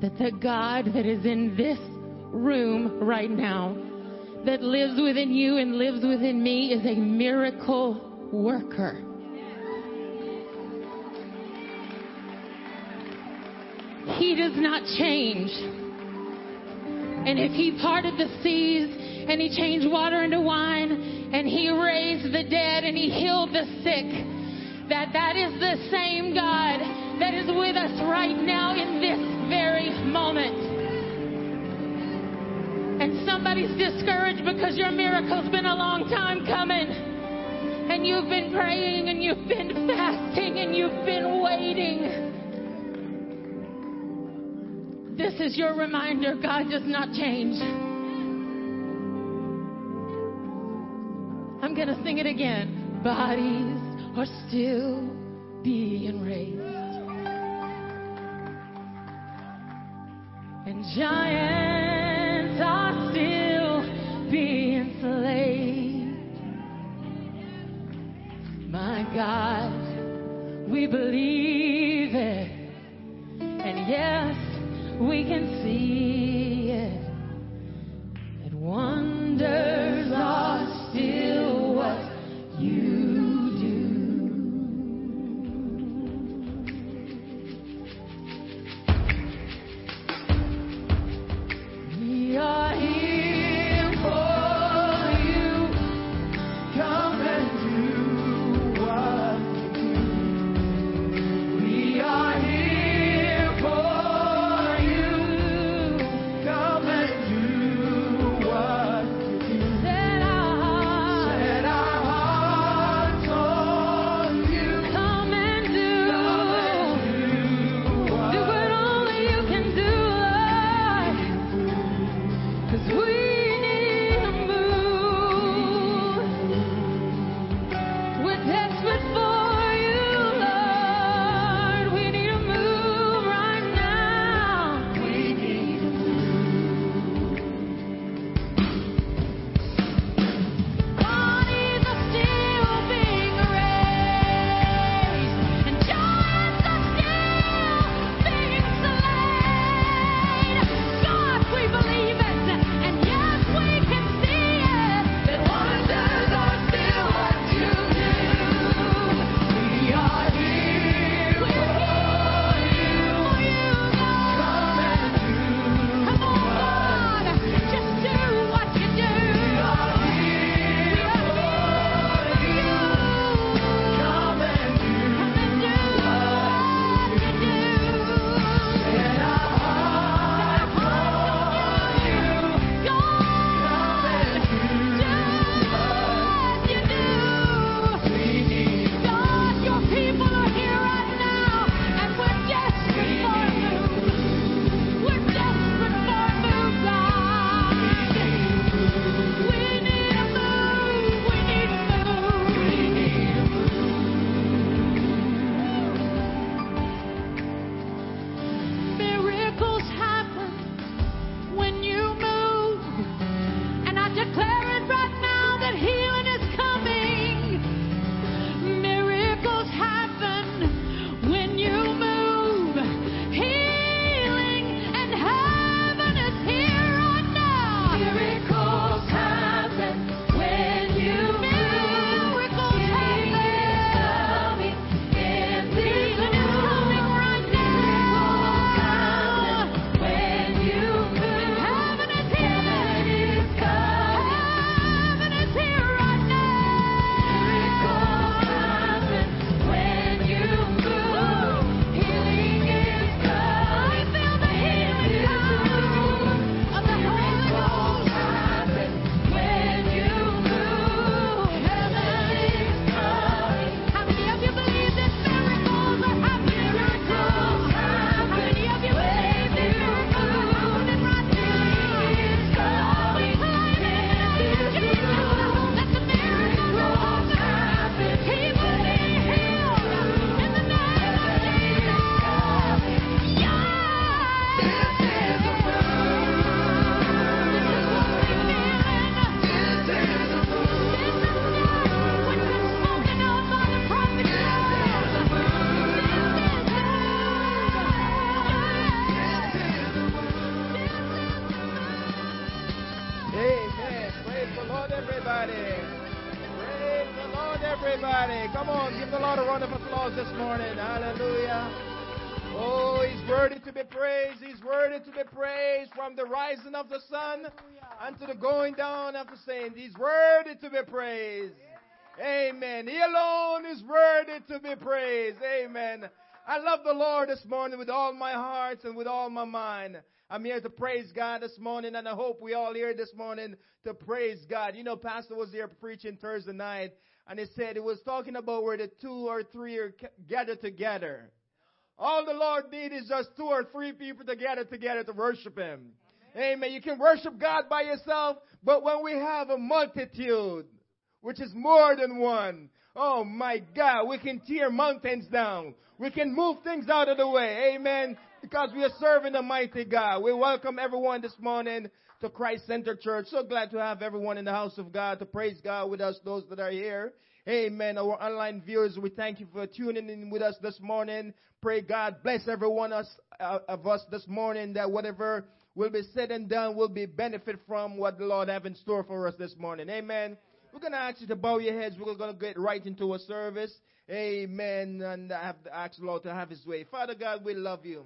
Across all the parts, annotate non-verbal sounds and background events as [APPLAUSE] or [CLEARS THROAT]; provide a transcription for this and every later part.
that the God that is in this room right now, that lives within you and lives within me, is a miracle worker. He does not change. And if He parted the seas and He changed water into wine and He raised the dead and He healed the sick, that that is the same God that is with us right now in this moment. And somebody's discouraged because your miracle's been a long time coming. And you've been praying and you've been fasting and you've been waiting. This is your reminder God does not change. I'm going to sing it again. Bodies are still being raised. And giants are still being slayed. My God, we believe it. And yes, we can see it. That wonders from the rising of the sun and to the going down of the same. He's worthy to be praised. Amen. He alone is worthy to be praised. Amen. I love the Lord this morning with all my heart and with all my mind. I'm here to praise God this morning, and I hope we all here this morning to praise God. You know, Pastor was here preaching Thursday night, and he said he was talking about where the two or three are gathered together. All the Lord needs is just two or three people to gather together to worship Him. Amen. You can worship God by yourself, but when we have a multitude, which is more than one, oh my God, we can tear mountains down. We can move things out of the way. Amen. Because we are serving the mighty God. We welcome everyone this morning to Christ Center Church. So glad to have everyone in the house of God to praise God with us, those that are here. Amen. Our online viewers, we thank you for tuning in with us this morning. Pray God bless everyone us, uh, of us this morning that whatever will be said and done will be benefit from what the Lord have in store for us this morning. Amen. We're going to ask you to bow your heads. We're going to get right into a service. Amen. And I have to ask the Lord to have his way. Father God, we love you.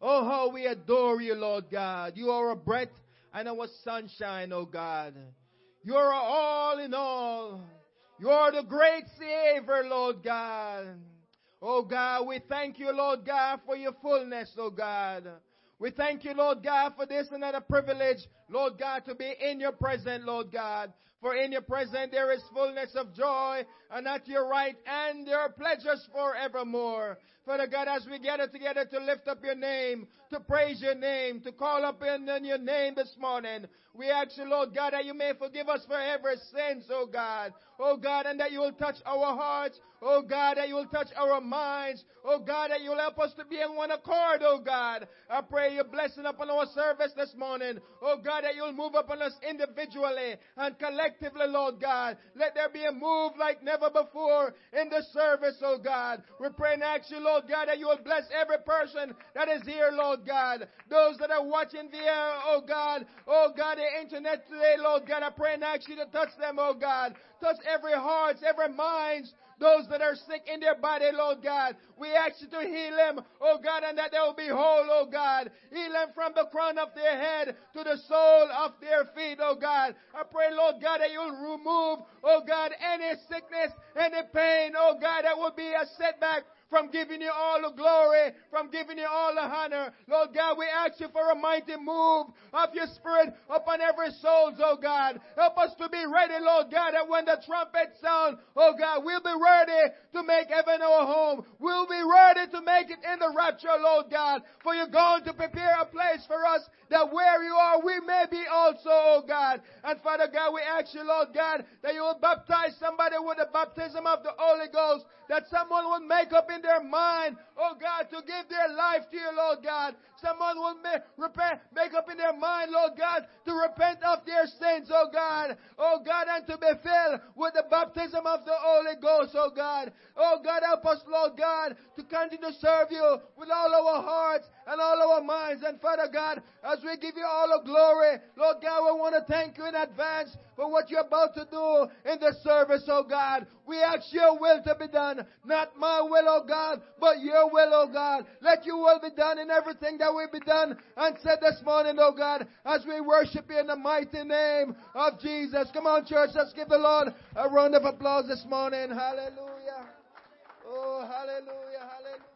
Oh, how we adore you, Lord God. You are a breath and our sunshine, oh God. You are all in all. You are the great Savior, Lord God. Oh God, we thank you, Lord God, for your fullness, oh God. We thank you, Lord God, for this another privilege, Lord God, to be in your presence, Lord God. For in your presence there is fullness of joy, and at your right hand there are pleasures forevermore. Father God, as we gather together to lift up your name, to praise your name, to call up in your name this morning, we ask you, Lord God, that you may forgive us for every sins, oh God. Oh God, and that you will touch our hearts. Oh God, that you will touch our minds. Oh God, that you will help us to be in one accord, oh God. I pray your blessing upon our service this morning. Oh God, that you'll move upon us individually and collectively, Lord God. Let there be a move like never before in the service, oh God. We pray and ask you, Lord God, that you will bless every person that is here, Lord God. Those that are watching via, oh God, oh God, the internet today, Lord God. I pray and ask you to touch them, oh God. Touch every heart, every mind, those that are sick in their body, Lord God. We ask you to heal them, oh God, and that they will be whole, oh God. Heal them from the crown of their head to the sole of their feet, oh God. I pray, Lord God, that you'll remove, oh God, any sickness, any pain, oh God, that will be a setback from giving you all the glory, from giving you all the honor. Lord God, we ask you for a mighty move of your spirit upon every soul, oh God. Help us to be ready, Lord God, that when the trumpet sound, oh God, we'll be ready to make heaven our home. We'll be ready to make it in the rapture, Lord God, for you're going to prepare a place for us that where you are, we may be also, oh God. And Father God, we ask you, Lord God, that you will baptize somebody with the baptism of the Holy Ghost, that someone will make up in their mind, oh God, to give their life to you, Lord God. Someone will make, repent, make up in their mind, Lord God, to repent of their sins, oh God. Oh God, and to be filled with the baptism of the Holy Ghost, oh God. Oh God, help us, Lord God, to continue to serve you with all our hearts and all our minds. And Father God, as we give you all the glory, Lord God, we want to thank you in advance for what you're about to do in the service, oh God. We ask your will to be done. Not my will, oh God, but your will, oh God. Let your will be done in everything that will be done and said this morning, oh God, as we worship you in the mighty name of Jesus. Come on, church, let's give the Lord a round of applause this morning. Hallelujah. Oh, hallelujah, hallelujah.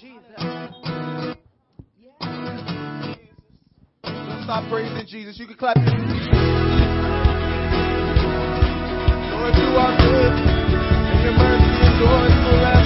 Jesus. Stop praising Jesus. You can clap your hands. Lord, you are good, and your mercy is endures forever.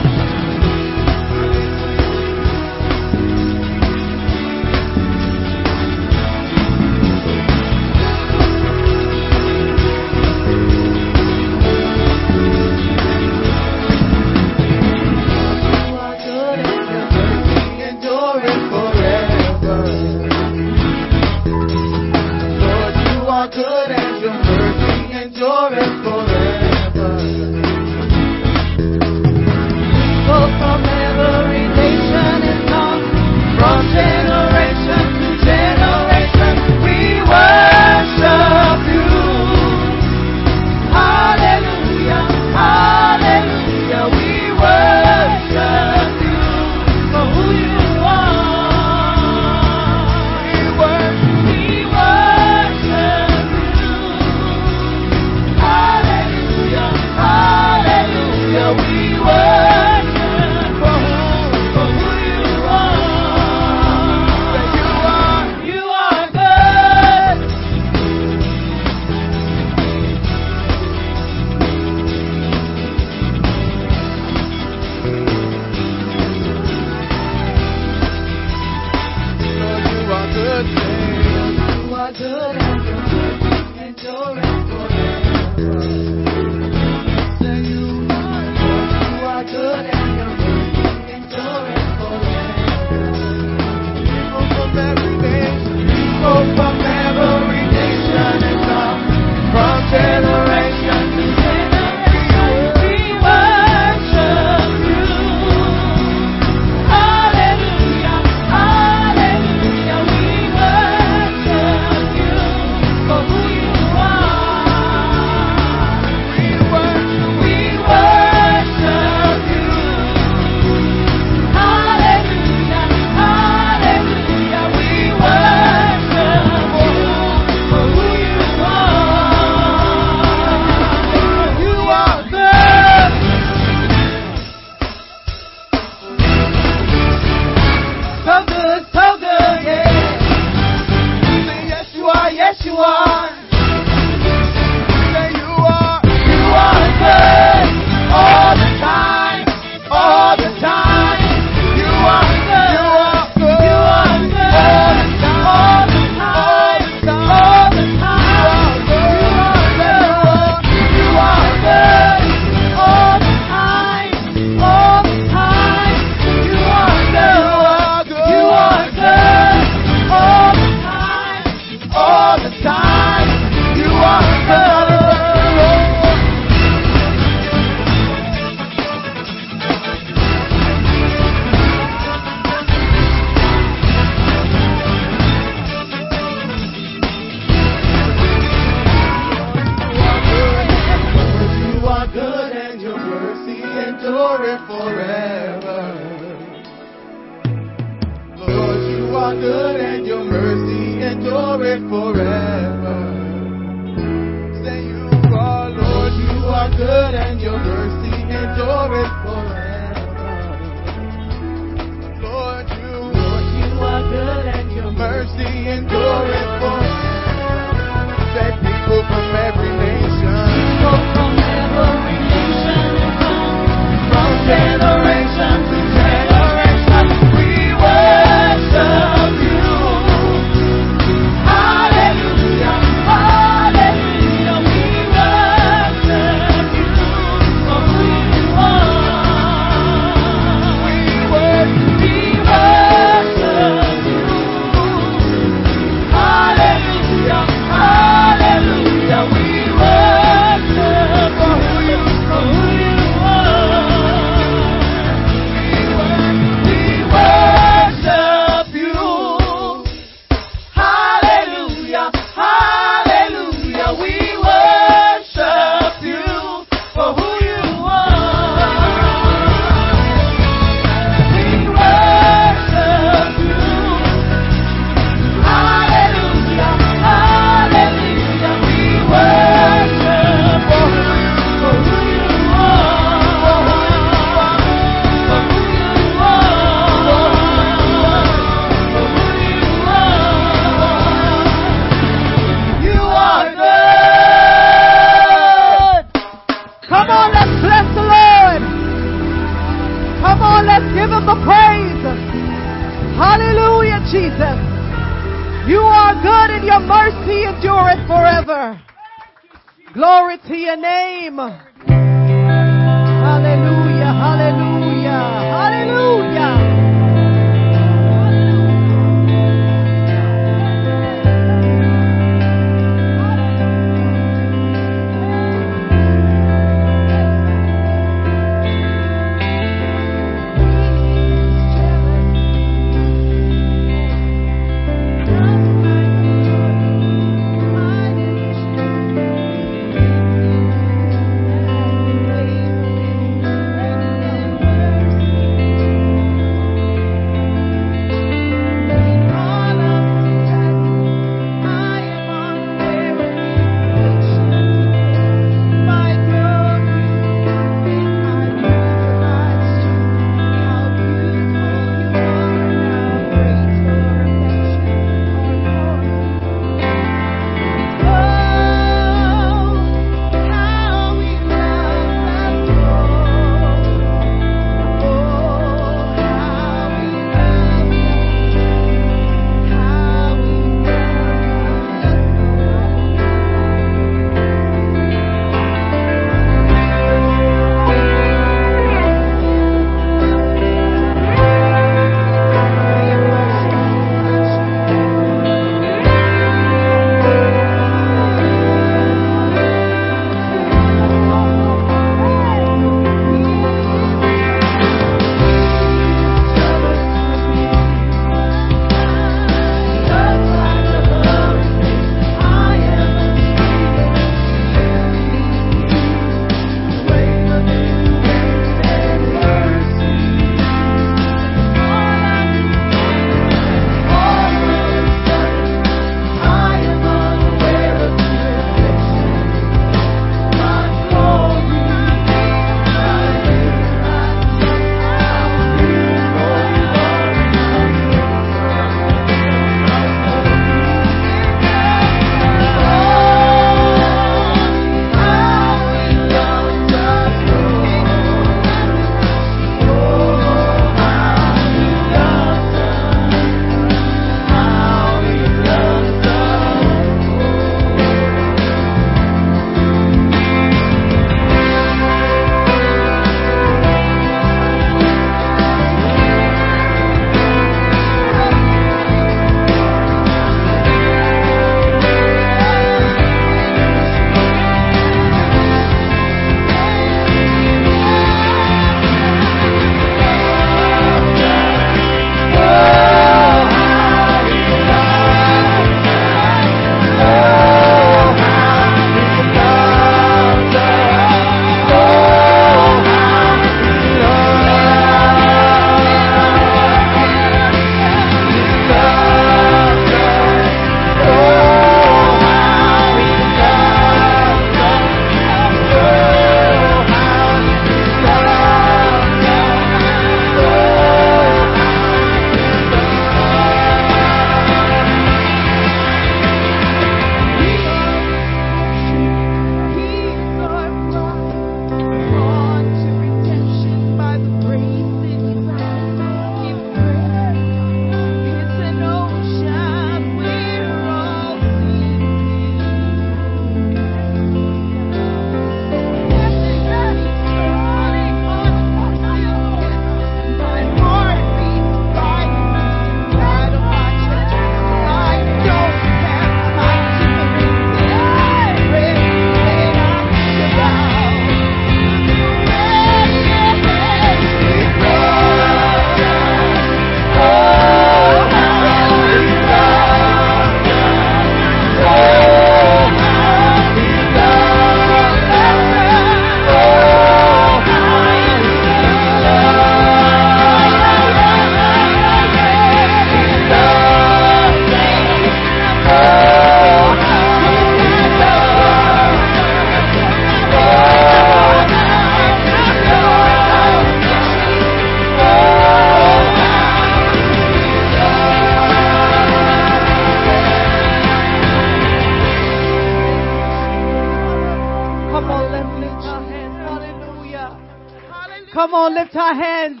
lift our hands.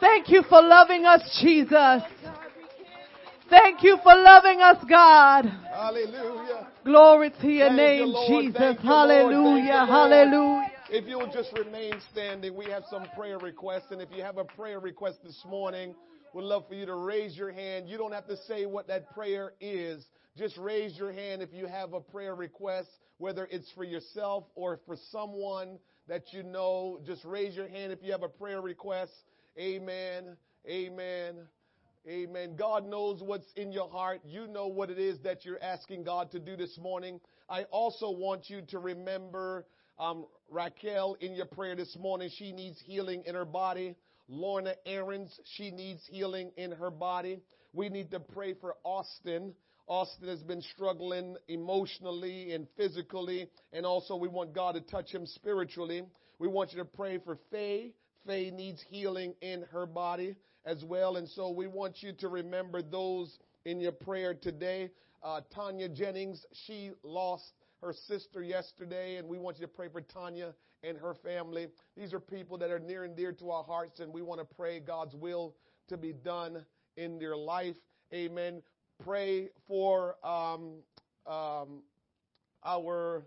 Thank you for loving us, Jesus. Thank you for loving us, God. Hallelujah. Glory to your Thank name, you, Jesus. You, hallelujah. Hallelujah. If you'll just remain standing, we have some prayer requests. And if you have a prayer request this morning, we'd love for you to raise your hand. You don't have to say what that prayer is. Just raise your hand if you have a prayer request, whether it's for yourself or for someone that you know. Just raise your hand if you have a prayer request. Amen. Amen. Amen. God knows what's in your heart. You know what it is that you're asking God to do this morning. I also want you to remember um, Raquel in your prayer this morning. She needs healing in her body. Lorna Aarons, she needs healing in her body. We need to pray for Austin. Austin has been struggling emotionally and physically, and also we want God to touch him spiritually. We want you to pray for Faye. Faye needs healing in her body as well, and so we want you to remember those in your prayer today. Uh, Tanya Jennings, she lost her sister yesterday, and we want you to pray for Tanya and her family. These are people that are near and dear to our hearts, and we want to pray God's will to be done in their life. Amen. Pray for um, um, our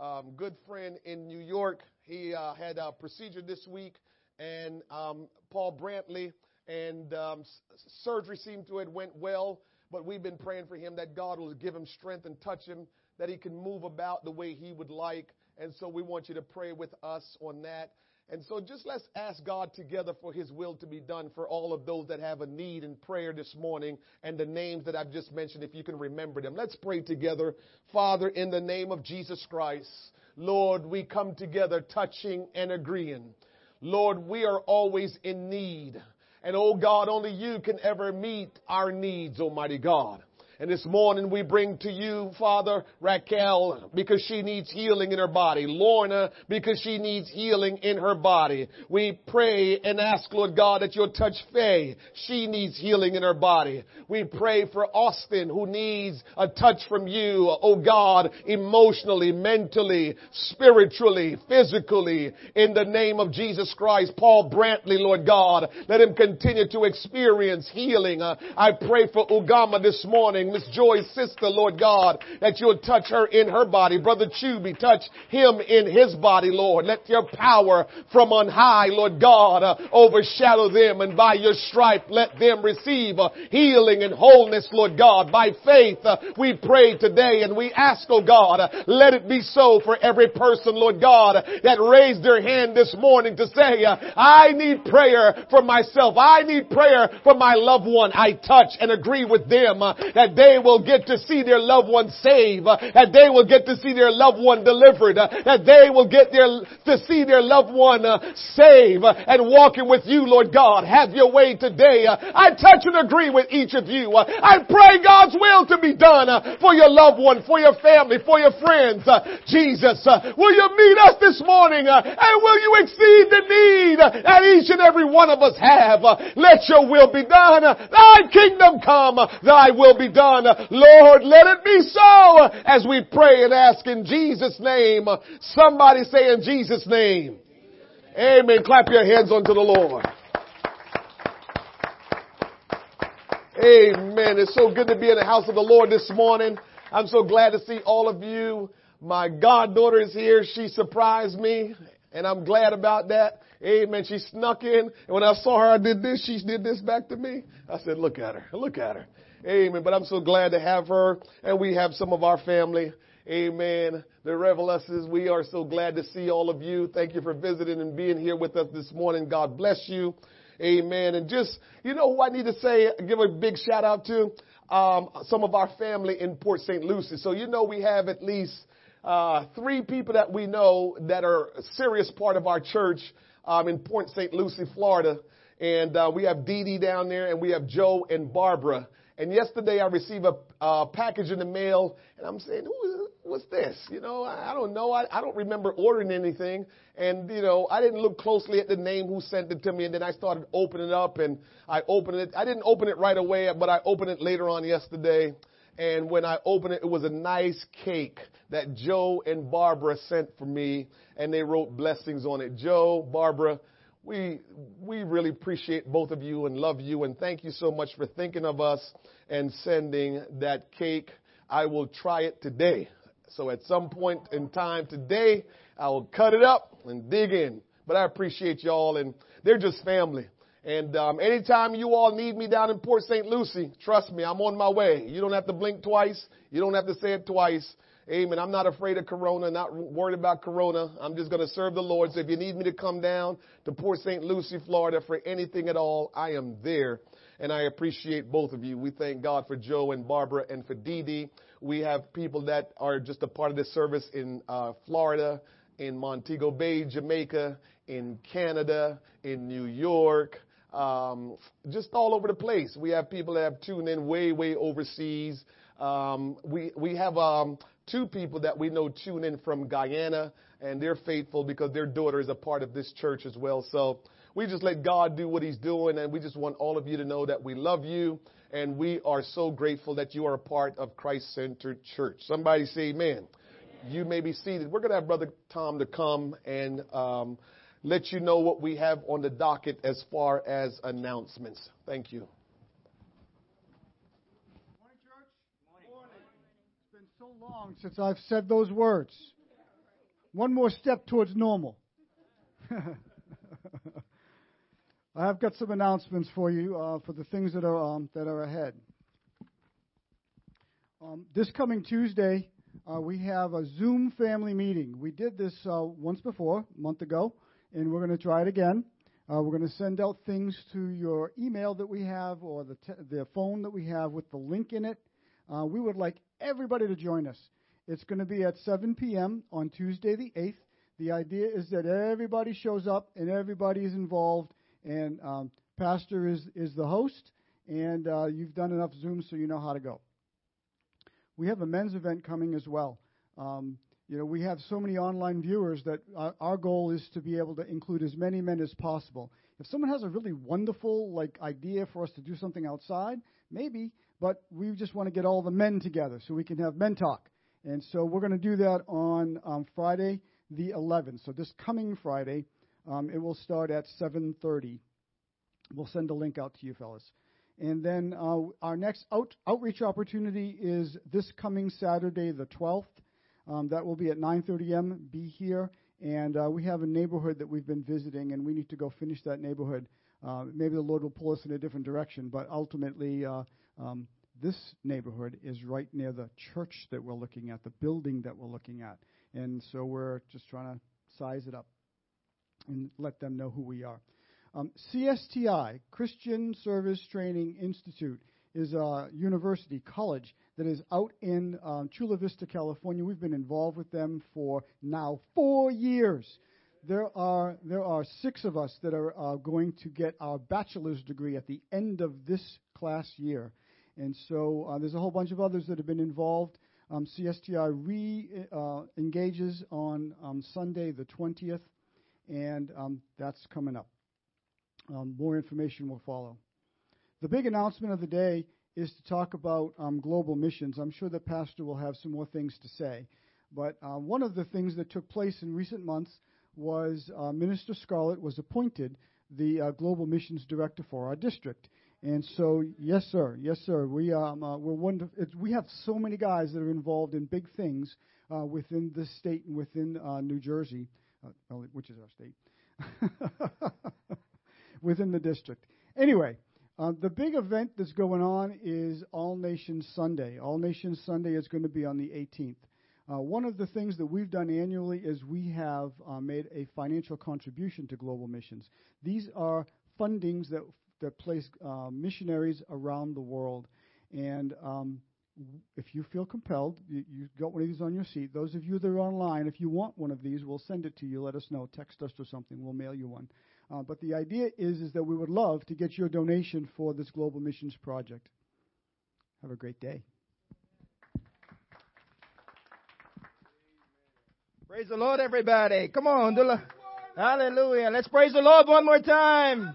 um, good friend in New York. He uh, had a procedure this week, and um, Paul Brantley, and um, s- surgery seemed to have went well. But we've been praying for him that God will give him strength and touch him, that he can move about the way he would like. And so we want you to pray with us on that. And so just let's ask God together for his will to be done for all of those that have a need in prayer this morning and the names that I've just mentioned, if you can remember them. Let's pray together. Father, in the name of Jesus Christ, Lord, we come together touching and agreeing. Lord, we are always in need. And oh God, only you can ever meet our needs, Almighty God. And this morning we bring to you, Father, Raquel, because she needs healing in her body. Lorna, because she needs healing in her body. We pray and ask, Lord God, that you'll touch Faye. She needs healing in her body. We pray for Austin, who needs a touch from you, oh God, emotionally, mentally, spiritually, physically, in the name of Jesus Christ. Paul Brantley, Lord God, let him continue to experience healing. I pray for Ugama this morning, Miss Joy's sister, Lord God, that you'll touch her in her body. Brother Chubby, touch him in his body, Lord. Let your power from on high, Lord God, uh, overshadow them and by your stripe let them receive uh, healing and wholeness, Lord God. By faith, uh, we pray today and we ask, oh God, uh, let it be so for every person, Lord God, that raised their hand this morning to say, uh, I need prayer for myself. I need prayer for my loved one. I touch and agree with them uh, that they will get to see their loved one saved, uh, that they will get to see their loved one delivered, uh, that they will get their, to see their loved one uh, saved uh, and walking with you, Lord God. Have your way today. Uh, I touch and agree with each of you. Uh, I pray God's will to be done for your loved one, for your family, for your friends. Jesus, will you meet us this morning and will you exceed the need that each and every one of us have? Let your will be done. Thy kingdom come. Thy will be done. Uh, Lord, let it be so as we pray and ask in Jesus' name. Somebody say in Jesus' name. Amen. Clap your hands unto the Lord. Amen. It's so good to be in the house of the Lord this morning. I'm so glad to see all of you. My goddaughter is here. She surprised me, and I'm glad about that. Amen. She snuck in, and when I saw her, I did this. She did this back to me. I said, look at her. Look at her. Amen. But I'm so glad to have her, and we have some of our family. Amen. The Reveluses, we are so glad to see all of you. Thank you for visiting and being here with us this morning. God bless you. Amen. And just, you know who I need to say, give a big shout out to? Um, some of our family in Port St. Lucie. So you know we have at least uh, three people that we know that are a serious part of our church um, in Port St. Lucie, Florida. And uh, we have Dee Dee down there, and we have Joe and Barbara. And yesterday I received a uh, package in the mail, and I'm saying, who is, what's this? You know, I, I don't know. I, I don't remember ordering anything. And, you know, I didn't look closely at the name who sent it to me, and then I started opening it up, and I opened it. I didn't open it right away, but I opened it later on yesterday. And when I opened it, it was a nice cake that Joe and Barbara sent for me, and they wrote blessings on it. Joe, Barbara, we we really appreciate both of you and love you and thank you so much for thinking of us and sending that cake. I will try it today. So at some point in time today, I will cut it up and dig in. But I appreciate y'all and they're just family. And um, anytime you all need me down in Port St. Lucie, trust me, I'm on my way. You don't have to blink twice. You don't have to say it twice. Amen. I'm not afraid of Corona, not worried about Corona. I'm just going to serve the Lord. So if you need me to come down to Port St. Lucie, Florida for anything at all, I am there. And I appreciate both of you. We thank God for Joe and Barbara and for Dee Dee. We have people that are just a part of this service in uh, Florida, in Montego Bay, Jamaica, in Canada, in New York, um, just all over the place. We have people that have tuned in way, way overseas. Um, we we have um, two people that we know tune in from Guyana, and they're faithful because their daughter is a part of this church as well. So we just let God do what He's doing, and we just want all of you to know that we love you, and we are so grateful that you are a part of Christ Centered Church. Somebody say Amen. You may be seated. We're going to have Brother Tom to come and um, let you know what we have on the docket as far as announcements. Thank you. Long since I've said those words. One more step towards normal. [LAUGHS] I've got some announcements for you uh, for the things that are um, that are ahead. Um, this coming Tuesday, uh, we have a Zoom family meeting. We did this uh, once before, a month ago, and we're going to try it again. Uh, we're going to send out things to your email that we have or the, te- the phone that we have with the link in it. Uh, we would like everybody to join us. It's going to be at 7 p.m. on Tuesday the 8th. The idea is that everybody shows up and everybody is involved, and um, Pastor is, is the host, and uh, you've done enough Zooms so you know how to go. We have a men's event coming as well. Um, you know, we have so many online viewers that our, our goal is to be able to include as many men as possible. If someone has a really wonderful like idea for us to do something outside, maybe, but we just want to get all the men together so we can have men talk. And so we're going to do that on um, Friday the 11th. So this coming Friday, um, it will start at 7:30. We'll send a link out to you fellas. And then uh, our next out, outreach opportunity is this coming Saturday, the 12th. Um, that will be at 9:30 a.m. Be here, and uh, we have a neighborhood that we've been visiting, and we need to go finish that neighborhood. Uh, maybe the Lord will pull us in a different direction, but ultimately, uh, um, this neighborhood is right near the church that we're looking at, the building that we're looking at. And so we're just trying to size it up and let them know who we are. Um, CSTI, Christian Service Training Institute, is a university, college that is out in um, Chula Vista, California. We've been involved with them for now four years. There are there are six of us that are uh, going to get our bachelor's degree at the end of this class year. And so uh, there's a whole bunch of others that have been involved. Um, CSTI re uh, engages on um, Sunday the 20th, and um, that's coming up. Um, more information will follow. The big announcement of the day is to talk about um, global missions. I'm sure the pastor will have some more things to say. But uh, one of the things that took place in recent months was uh, Minister Scarlett was appointed the uh, global missions director for our district. And so, yes, sir, yes, sir. We um, uh, we're wonderful. we have so many guys that are involved in big things uh, within the state and within uh, New Jersey, uh, which is our state, [LAUGHS] within the district. Anyway, uh, the big event that's going on is All Nations Sunday. All Nations Sunday is going to be on the 18th. Uh, one of the things that we've done annually is we have made a financial contribution to global missions. These are fundings that that place uh, missionaries around the world. And um, if you feel compelled, you, you got one of these on your seat. Those of you that are online, if you want one of these, we'll send it to you. Let us know. Text us or something. We'll mail you one. Uh, but the idea is, is that we would love to get your donation for this global missions project. Have a great day. Praise the Lord, everybody. Come on. Hallelujah. Let's praise the Lord one more time.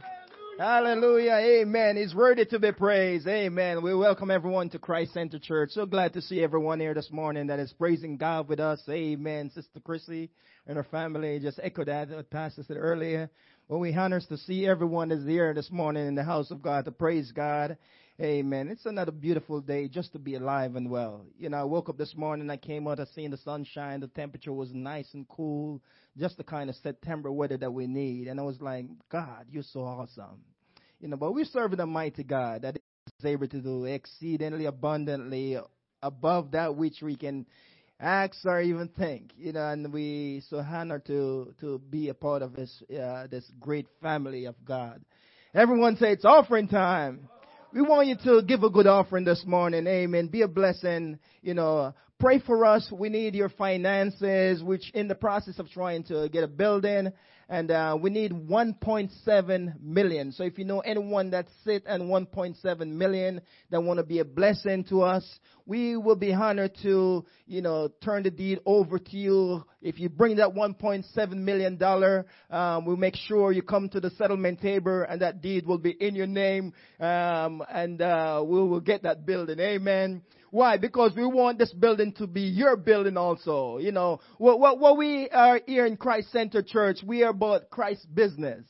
Hallelujah. Amen. He's worthy to be praised. Amen. We welcome everyone to Christ Center Church. So glad to see everyone here this morning that is praising God with us. Amen. Sister Chrissy and her family just echoed that what Pastor said earlier. Well, we honors to see everyone is here this morning in the house of God to praise God. Amen. It's another beautiful day just to be alive and well. You know, I woke up this morning, I came out, I seen the sunshine, the temperature was nice and cool, just the kind of September weather that we need. And I was like, God, you're so awesome. You know, but we're serving mighty God that is able to do exceedingly abundantly above that which we can ask or even think. You know, and we so honored to to be a part of this uh, this great family of God. Everyone say it's offering time. We want you to give a good offering this morning. Amen. Be a blessing. You know, pray for us. We need your finances, which in the process of trying to get a building and uh, we need 1.7 million. So if you know anyone that's sit and 1.7 million that want to be a blessing to us, we will be honored to, you know, turn the deed over to you. If you bring that 1.7 million dollar, um, we'll make sure you come to the settlement table and that deed will be in your name, um, and uh, we will get that building. Amen. Why? Because we want this building to be your building also. You know, what, what, what we are here in Christ Center Church, we are about Christ's business.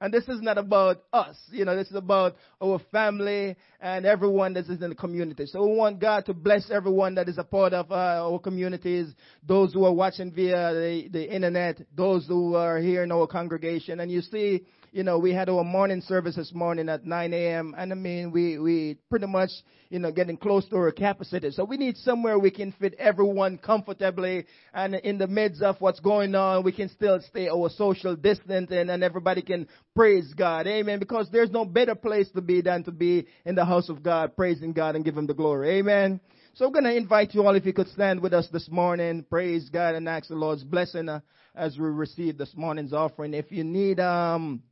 And this is not about us. You know, this is about our family and everyone that is in the community. So we want God to bless everyone that is a part of uh, our communities, those who are watching via the, the internet, those who are here in our congregation. And you see, you know, we had our morning service this morning at 9 a.m. And I mean, we, we pretty much, you know, getting close to our capacity. So we need somewhere we can fit everyone comfortably. And in the midst of what's going on, we can still stay our social distance and, and everybody can praise God. Amen. Because there's no better place to be than to be in the house of God, praising God and give Him the glory. Amen. So I'm going to invite you all, if you could stand with us this morning, praise God and ask the Lord's blessing uh, as we receive this morning's offering. If you need, um,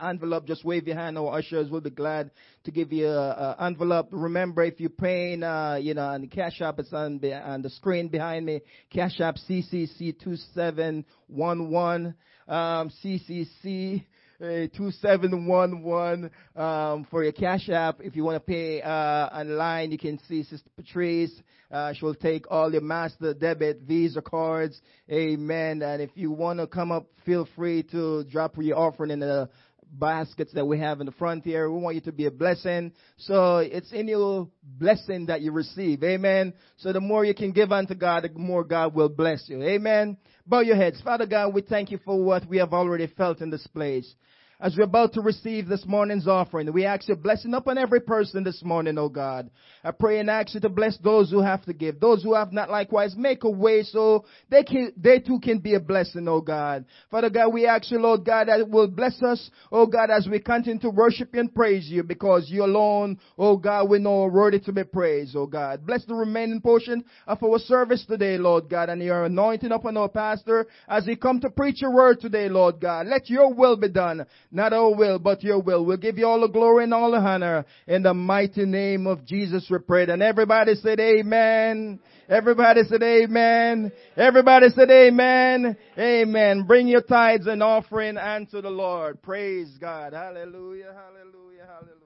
envelope, just wave your hand. Our ushers will be glad to give you an envelope. Remember, if you're paying, uh, you know, on the Cash App, it's on, the, on the screen behind me. Cash App CCC 2711, um, CCC. Uh, 2711 um, for your cash app. If you want to pay uh, online, you can see Sister Patrice. Uh, she will take all your master debit, Visa cards. Amen. And if you want to come up, feel free to drop your offering in the baskets that we have in the front here. We want you to be a blessing. So it's in your blessing that you receive. Amen. So the more you can give unto God, the more God will bless you. Amen. Bow your heads. Father God, we thank you for what we have already felt in this place as we're about to receive this morning's offering. We ask your blessing upon every person this morning, oh God. I pray and ask you to bless those who have to give. Those who have not likewise, make a way so they can, they too can be a blessing, oh God. Father God, we ask you, Lord God, that will bless us, oh God, as we continue to worship you and praise you because you alone, oh God, we know are worthy to be praised, oh God. Bless the remaining portion of our service today, Lord God, and your anointing upon our pastor as he come to preach your word today, Lord God. Let your will be done not our will, but your will. We'll give you all the glory and all the honor. In the mighty name of Jesus we pray. And everybody said amen. Everybody said amen. Everybody said amen. Amen. Bring your tithes and offering unto the Lord. Praise God. Hallelujah. Hallelujah. Hallelujah.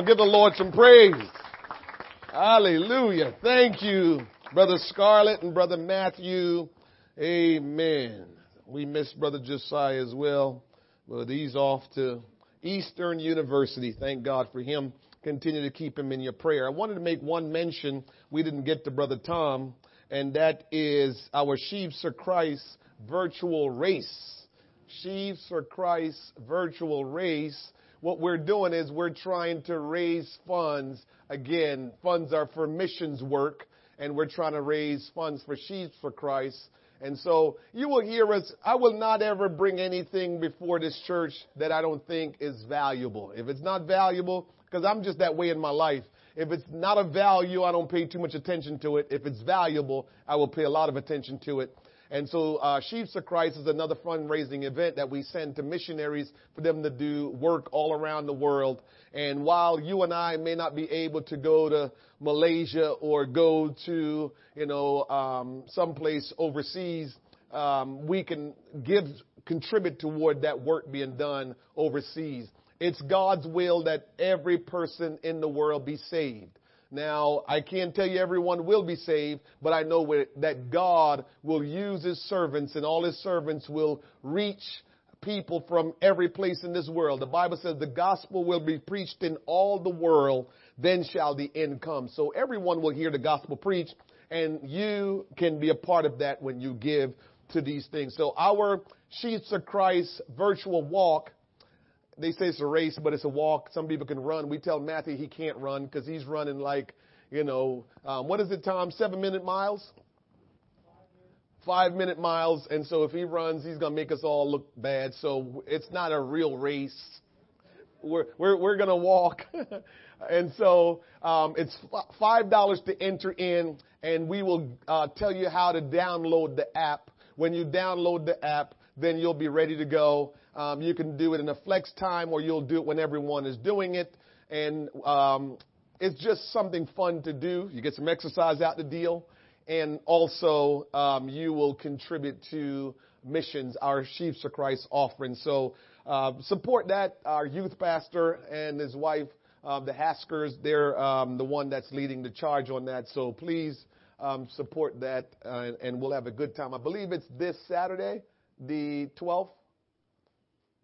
On, give the Lord some praise. Hallelujah. Thank you, Brother Scarlett and Brother Matthew. Amen. We miss Brother Josiah as well, but he's off to Eastern University. Thank God for him. Continue to keep him in your prayer. I wanted to make one mention. We didn't get to Brother Tom, and that is our Sheaves for Christ virtual race. Sheaves for Christ virtual race. What we're doing is we're trying to raise funds. Again, funds are for missions work, and we're trying to raise funds for Sheaves for Christ. And so you will hear us. I will not ever bring anything before this church that I don't think is valuable. If it's not valuable, because I'm just that way in my life. If it's not of value, I don't pay too much attention to it. If it's valuable, I will pay a lot of attention to it. And so, uh, Sheaves Christ is another fundraising event that we send to missionaries for them to do work all around the world. And while you and I may not be able to go to Malaysia or go to, you know, um, someplace overseas, um, we can give, contribute toward that work being done overseas. It's God's will that every person in the world be saved. Now, I can't tell you everyone will be saved, but I know that God will use his servants and all his servants will reach people from every place in this world. The Bible says the gospel will be preached in all the world, then shall the end come. So everyone will hear the gospel preached, and you can be a part of that when you give to these things. So our Sheaves of Christ virtual walk they say it's a race, but it's a walk. Some people can run. We tell Matthew he can't run because he's running like, you know, um, what is it, Tom? Seven minute miles? Five minute miles. And so if he runs, he's going to make us all look bad. So it's not a real race. We're, we're, we're going to walk. [LAUGHS] and so um, it's $5 to enter in, and we will uh, tell you how to download the app. When you download the app, then you'll be ready to go. Um, you can do it in a flex time or you'll do it when everyone is doing it. And um, it's just something fun to do. You get some exercise out the deal. And also, um, you will contribute to missions, our Sheaves of Christ offering. So uh, support that. Our youth pastor and his wife, um, the Haskers, they're um, the one that's leading the charge on that. So please um, support that, uh, and we'll have a good time. I believe it's this Saturday, the 12th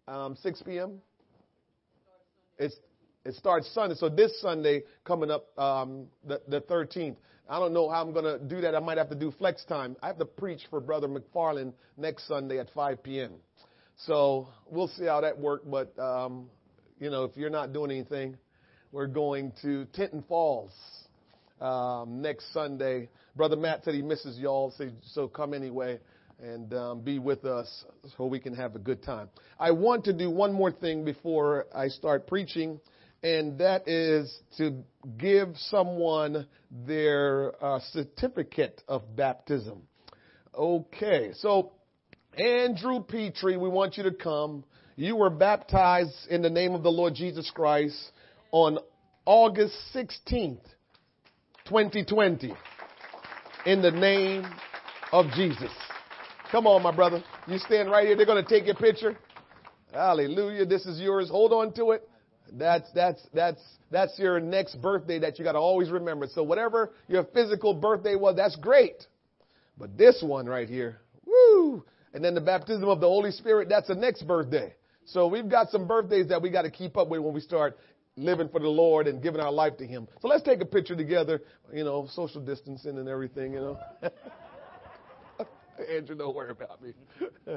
um, 6 p.m. It's, it starts Sunday. So this Sunday coming up, um, the, the 13th. I don't know how I'm going to do that. I might have to do flex time. I have to preach for Brother McFarland next Sunday at 5 p.m. So we'll see how that works. But, um, you know, if you're not doing anything, we're going to Tinton Falls um, next Sunday. Brother Matt said he misses y'all, so, so come anyway and um, be with us so we can have a good time. I want to do one more thing before I start preaching, and that is to give someone their uh, certificate of baptism. Okay, so Andrew Petrie, we want you to come. You were baptized in the name of the Lord Jesus Christ on August 16th, 2020, in the name of Jesus. Come on, my brother. You stand right here. They're going to take your picture. Hallelujah. This is yours. Hold on to it. That's, that's, that's, that's your next birthday that you got to always remember. So whatever your physical birthday was, that's great. But this one right here, woo! And then the baptism of the Holy Spirit, that's the next birthday. So we've got some birthdays that we got to keep up with when we start living for the Lord and giving our life to Him. So let's take a picture together, you know, social distancing and everything, you know. [LAUGHS] Andrew, don't worry about me. [LAUGHS]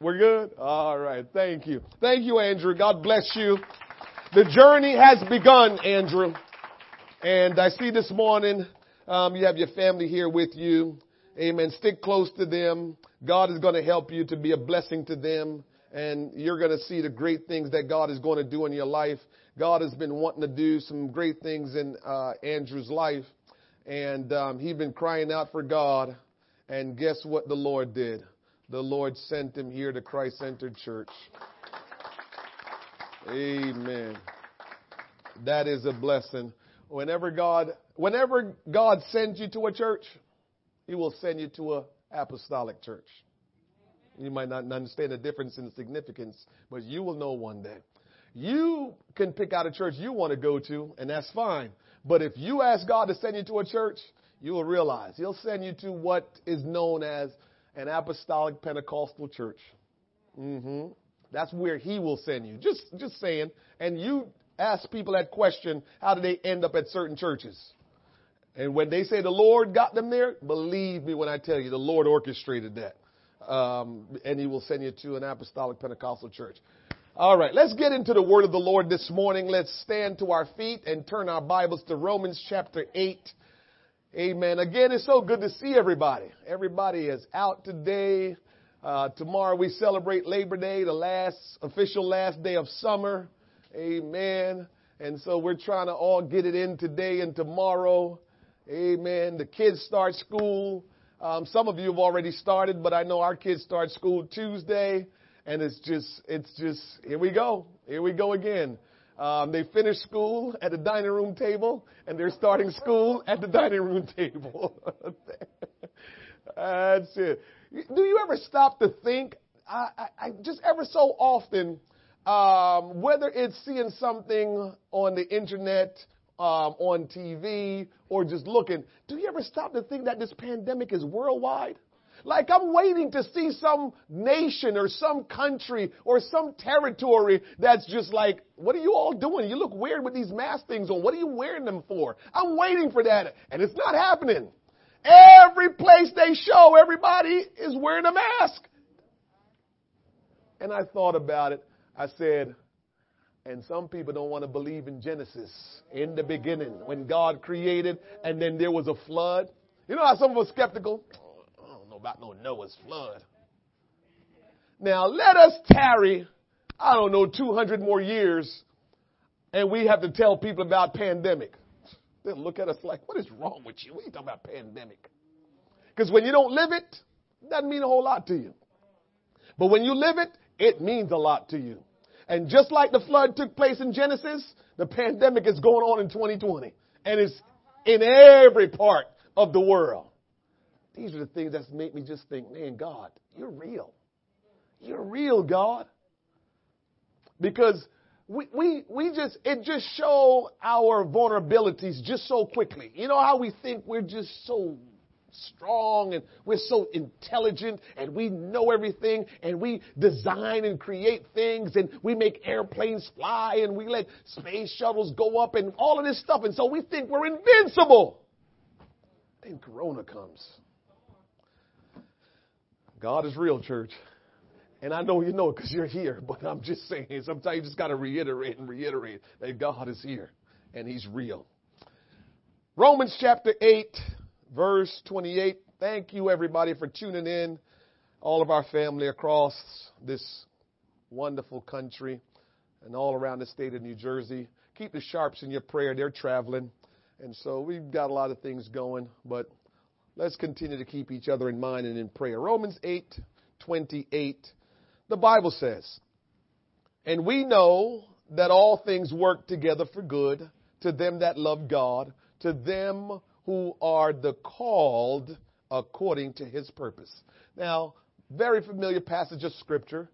We're good? All right. Thank you. Thank you, Andrew. God bless you. The journey has begun, Andrew. And I see this morning um, you have your family here with you. Amen. Stick close to them. God is going to help you to be a blessing to them. And you're going to see the great things that God is going to do in your life. God has been wanting to do some great things in uh, Andrew's life. And um, he's been crying out for God. And guess what the Lord did? The Lord sent him here to Christ Centered Church. Amen. That is a blessing. Whenever God, whenever God sends you to a church, He will send you to a apostolic church. You might not understand the difference in significance, but you will know one day. You can pick out a church you want to go to, and that's fine. But if you ask God to send you to a church, you will realize He'll send you to what is known as an apostolic Pentecostal church. Mm-hmm. That's where He will send you. Just, just saying. And you ask people that question, how do they end up at certain churches? And when they say the Lord got them there, believe me when I tell you, the Lord orchestrated that. Um, and He will send you to an apostolic Pentecostal church. All right, let's get into the word of the Lord this morning. Let's stand to our feet and turn our Bibles to Romans chapter 8. Amen. Again, it's so good to see everybody. Everybody is out today. Uh, tomorrow we celebrate Labor Day, the last official last day of summer. Amen. And so we're trying to all get it in today and tomorrow. Amen. The kids start school. Um, some of you have already started, but I know our kids start school Tuesday and it's just, it's just, here we go. Here we go again. Um, they finish school at the dining room table, and they're starting school at the dining room [LAUGHS] table. That's it. Do you ever stop to think? I, I, I just ever so often, um, whether it's seeing something on the internet, um, on TV, or just looking, do you ever stop to think that this pandemic is worldwide? Like I'm waiting to see some nation or some country or some territory that's just like, what are you all doing? You look weird with these mask things on. What are you wearing them for? I'm waiting for that. And it's not happening. Every place they show, everybody is wearing a mask. And I thought about it. I said, and some people don't want to believe in Genesis in the beginning when God created and then there was a flood. You know how some of us skeptical? Know about no Noah's flood. Now let us tarry, I don't know, 200 more years, and we have to tell people about pandemic. They'll look at us like, what is wrong with you? What are you talking about pandemic? Because when you don't live it, it doesn't mean a whole lot to you. But when you live it, it means a lot to you. And just like the flood took place in Genesis, the pandemic is going on in 2020. And it's in every part of the world. These are the things that make me just think, man, God, you're real. You're real, God. Because we, we, we just, it just show our vulnerabilities just so quickly. You know how we think we're just so strong and we're so intelligent and we know everything and we design and create things and we make airplanes fly and we let space shuttles go up and all of this stuff. And so we think we're invincible. Then Corona comes. God is real, church. And I know you know it because you're here, but I'm just saying, sometimes you just got to reiterate and reiterate that God is here and He's real. Romans chapter 8, verse 28. Thank you, everybody, for tuning in. All of our family across this wonderful country and all around the state of New Jersey. Keep the Sharps in your prayer. They're traveling. And so we've got a lot of things going, but Let's continue to keep each other in mind and in prayer. Romans 8 28. The Bible says, And we know that all things work together for good to them that love God, to them who are the called according to his purpose. Now, very familiar passage of scripture.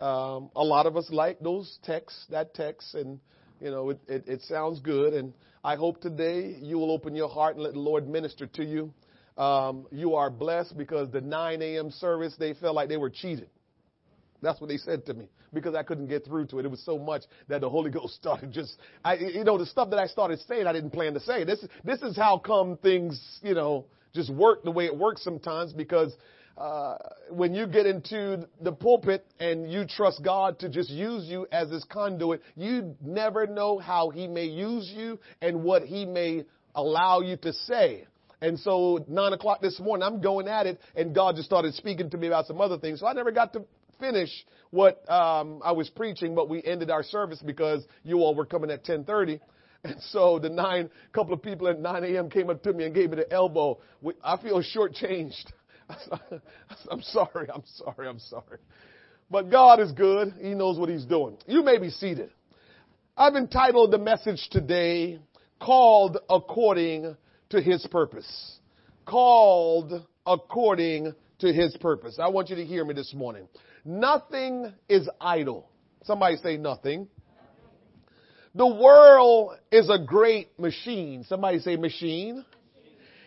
Um, a lot of us like those texts, that text, and you know it, it, it sounds good. And I hope today you will open your heart and let the Lord minister to you um, you are blessed because the 9 a.m. service, they felt like they were cheated. That's what they said to me because I couldn't get through to it. It was so much that the Holy [LAUGHS] Ghost started just, I, you know, the stuff that I started saying, I didn't plan to say. This, this is how come things, you know, just work the way it works sometimes because uh, when you get into the pulpit and you trust God to just use you as His conduit, you never know how He may use you and what He may allow you to say. And so nine o'clock this morning, I'm going at it, and God just started speaking to me about some other things. So I never got to finish what um, I was preaching, but we ended our service because you all were coming at 10:30. And so the nine couple of people at 9 a.m. came up to me and gave me the elbow. I feel shortchanged. [LAUGHS] I'm sorry. I'm sorry. I'm sorry. But God is good. He knows what He's doing. You may be seated. I've entitled the message today, Called According to his purpose. Called according to his purpose. I want you to hear me this morning. Nothing is idle. Somebody say nothing The world is a great machine. Somebody say machine.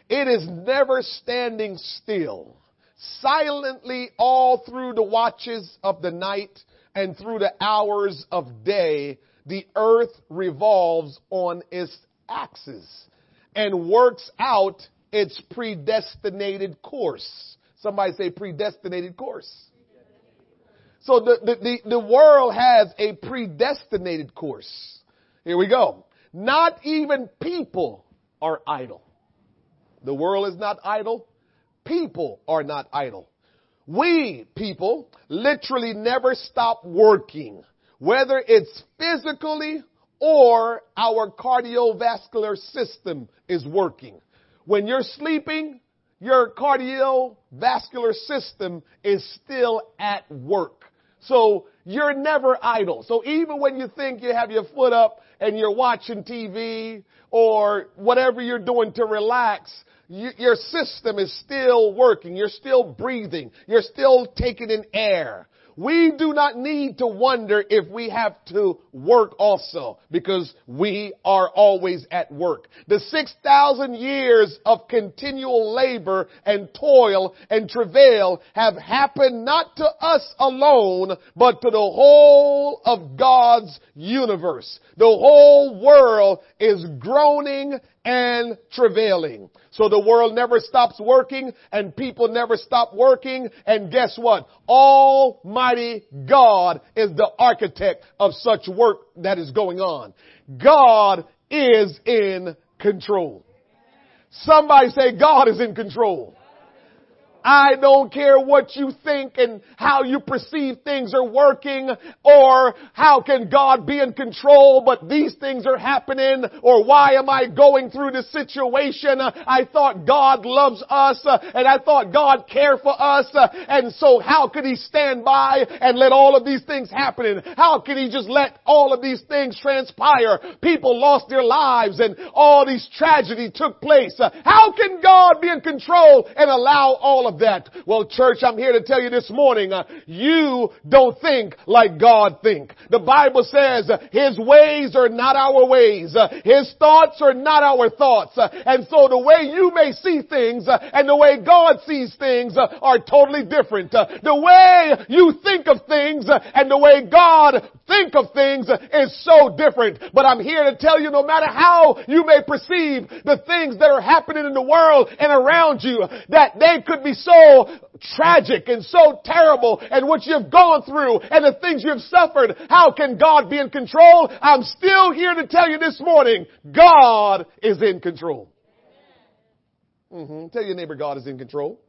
It is never standing still. Silently all through the watches of the night and through the hours of day, the earth revolves on its axis and works out its predestinated course. Somebody say predestinated course. So the, the, the, the world has a predestinated course. Here we go. Not even people are idle. The world is not idle. People are not idle. We people literally never stop working, whether it's physically or our cardiovascular system is working. When you're sleeping, your cardiovascular system is still at work. So you're never idle. So even when you think you have your foot up and you're watching TV or whatever you're doing to relax, you, your system is still working. You're still breathing. You're still taking in air. We do not need to wonder if we have to work also because we are always at work. The 6,000 years of continual labor and toil and travail have happened not to us alone, but to the whole of God's universe. The whole world is groaning and travailing. So the world never stops working and people never stop working. And guess what? Almighty God is the architect of such work that is going on. God is in control. Somebody say God is in control. I don't care what you think and how you perceive things are working or how can God be in control but these things are happening or why am I going through this situation? I thought God loves us and I thought God cared for us and so how could he stand by and let all of these things happen? How can he just let all of these things transpire? People lost their lives and all these tragedy took place. How can God be in control and allow all of that? Well, church, I'm here to tell you this morning, uh, you don't think like God think. The Bible says uh, His ways are not our ways. Uh, His thoughts are not our thoughts. Uh, and so the way you may see things and the way God sees things are totally different. the way you think of things and the way God think of things is so different. But I'm here to tell you no matter how you may perceive the things that are happening in the world and around you, that they could be so tragic and so terrible and what you've gone through and the things you've suffered, how can God be in control? I'm still here to tell you this morning, God is in control. Mm-hmm. Tell your neighbor God is in control.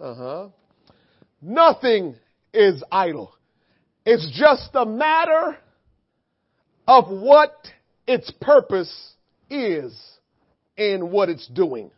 Uh huh. Nothing is idle. It's just a matter of what its purpose is and what it's doing.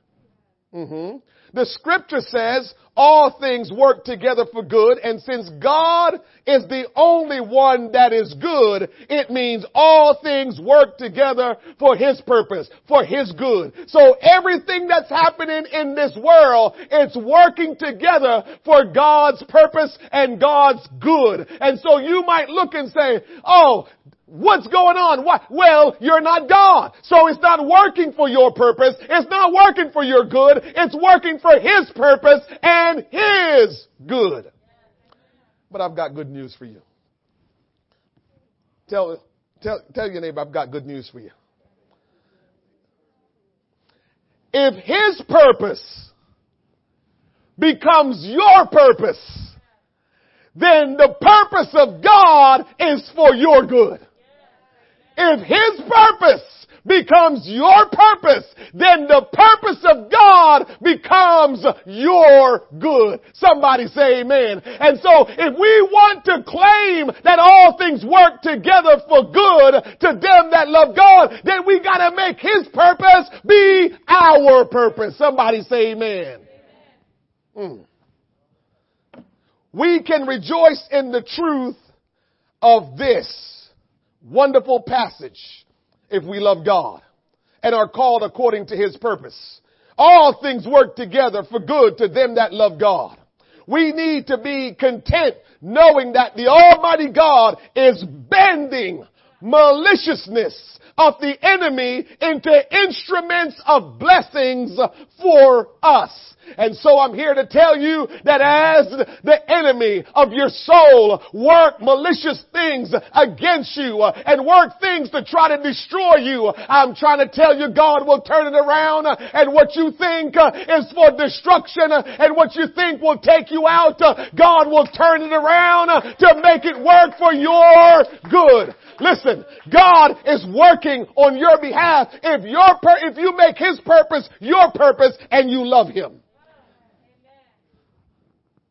Mm-hmm. The scripture says all things work together for good, and since God is the only one that is good, it means all things work together for His purpose, for His good. So everything that's happening in this world, it's working together for God's purpose and God's good. And so you might look and say, oh, What's going on? What? Well, you're not God. So it's not working for your purpose. It's not working for your good. It's working for His purpose and His good. But I've got good news for you. Tell, tell, tell your neighbor I've got good news for you. If His purpose becomes your purpose, then the purpose of God is for your good. If His purpose becomes your purpose, then the purpose of God becomes your good. Somebody say amen. And so if we want to claim that all things work together for good to them that love God, then we gotta make His purpose be our purpose. Somebody say amen. Mm. We can rejoice in the truth of this wonderful passage if we love God and are called according to his purpose. All things work together for good to them that love God. We need to be content knowing that the Almighty God is bending maliciousness of the enemy into instruments of blessings for us. And so I'm here to tell you that as the enemy of your soul work malicious things against you uh, and work things to try to destroy you, I'm trying to tell you God will turn it around uh, and what you think uh, is for destruction and what you think will take you out, God will turn it around to make it work for your good. Listen, God is working on your behalf if your, if you make His purpose your purpose and you love Him.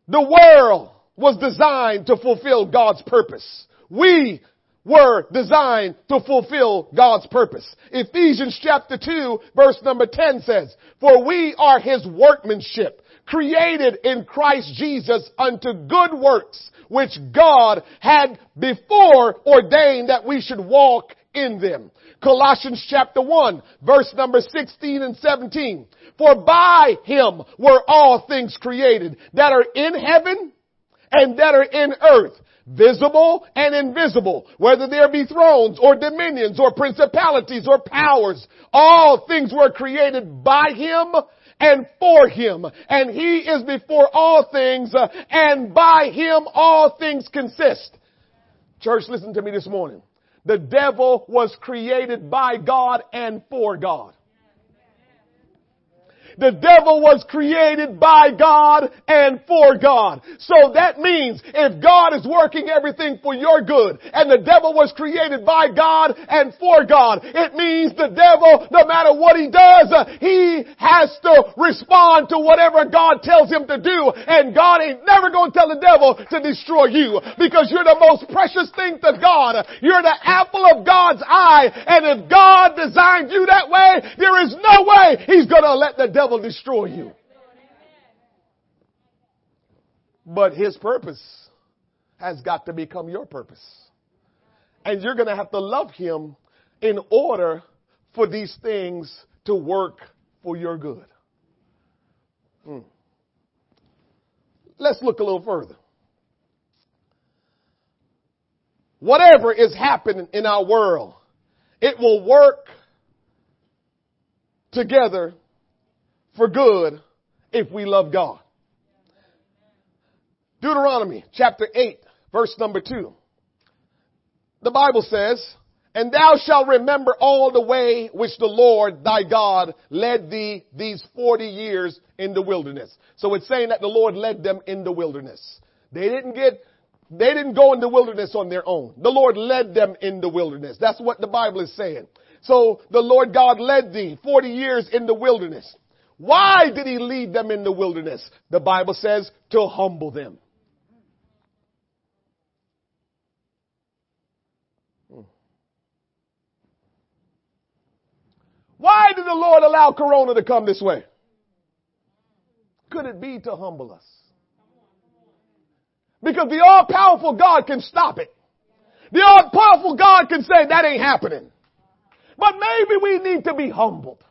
The world was designed to fulfill God's purpose. We were designed to fulfill God's purpose. Ephesians chapter 2 verse number 10 says, For we are His workmanship, created in Christ Jesus unto good works, which God had before ordained that we should walk in them. Colossians chapter 1 verse number 16 and 17. For by him were all things created that are in heaven and that are in earth, visible and invisible, whether there be thrones or dominions or principalities or powers. All things were created by him and for him. And he is before all things uh, and by him all things consist. Church, listen to me this morning. The devil was created by God and for God. The devil was created by God and for God. So that means if God is working everything for your good and the devil was created by God and for God, it means the devil, no matter what he does, he has to respond to whatever God tells him to do. And God ain't never going to tell the devil to destroy you because you're the most precious thing to God. You're the apple of God's eye. And if God designed you that way, there is no way he's going to let the devil devil destroy you. But his purpose has got to become your purpose. And you're going to have to love him in order for these things to work for your good. Hmm. Let's look a little further. Whatever is happening in our world, it will work together for good if we love God. Deuteronomy chapter 8 verse number 2. The Bible says, and thou shalt remember all the way which the Lord thy God led thee these 40 years in the wilderness. So it's saying that the Lord led them in the wilderness. They didn't get, they didn't go in the wilderness on their own. The Lord led them in the wilderness. That's what the Bible is saying. So the Lord God led thee 40 years in the wilderness. Why did he lead them in the wilderness? The Bible says to humble them. Why did the Lord allow Corona to come this way? Could it be to humble us? Because the all powerful God can stop it. The all powerful God can say that ain't happening. But maybe we need to be humbled.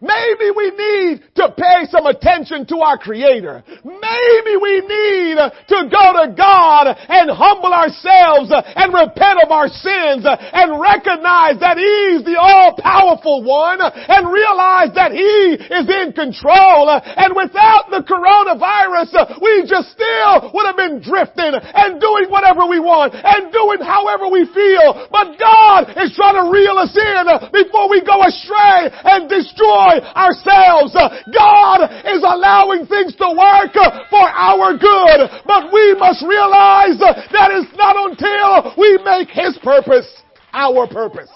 Maybe we need to pay some attention to our Creator. Maybe we need to go to God and humble ourselves and repent of our sins and recognize that He's the all-powerful one and realize that He is in control. And without the coronavirus, we just still would have been drifting and doing whatever we want and doing however we feel. But God is trying to reel us in before we go astray and destroy ourselves. God is allowing things to work for our good, but we must realize that it's not until we make His purpose our purpose.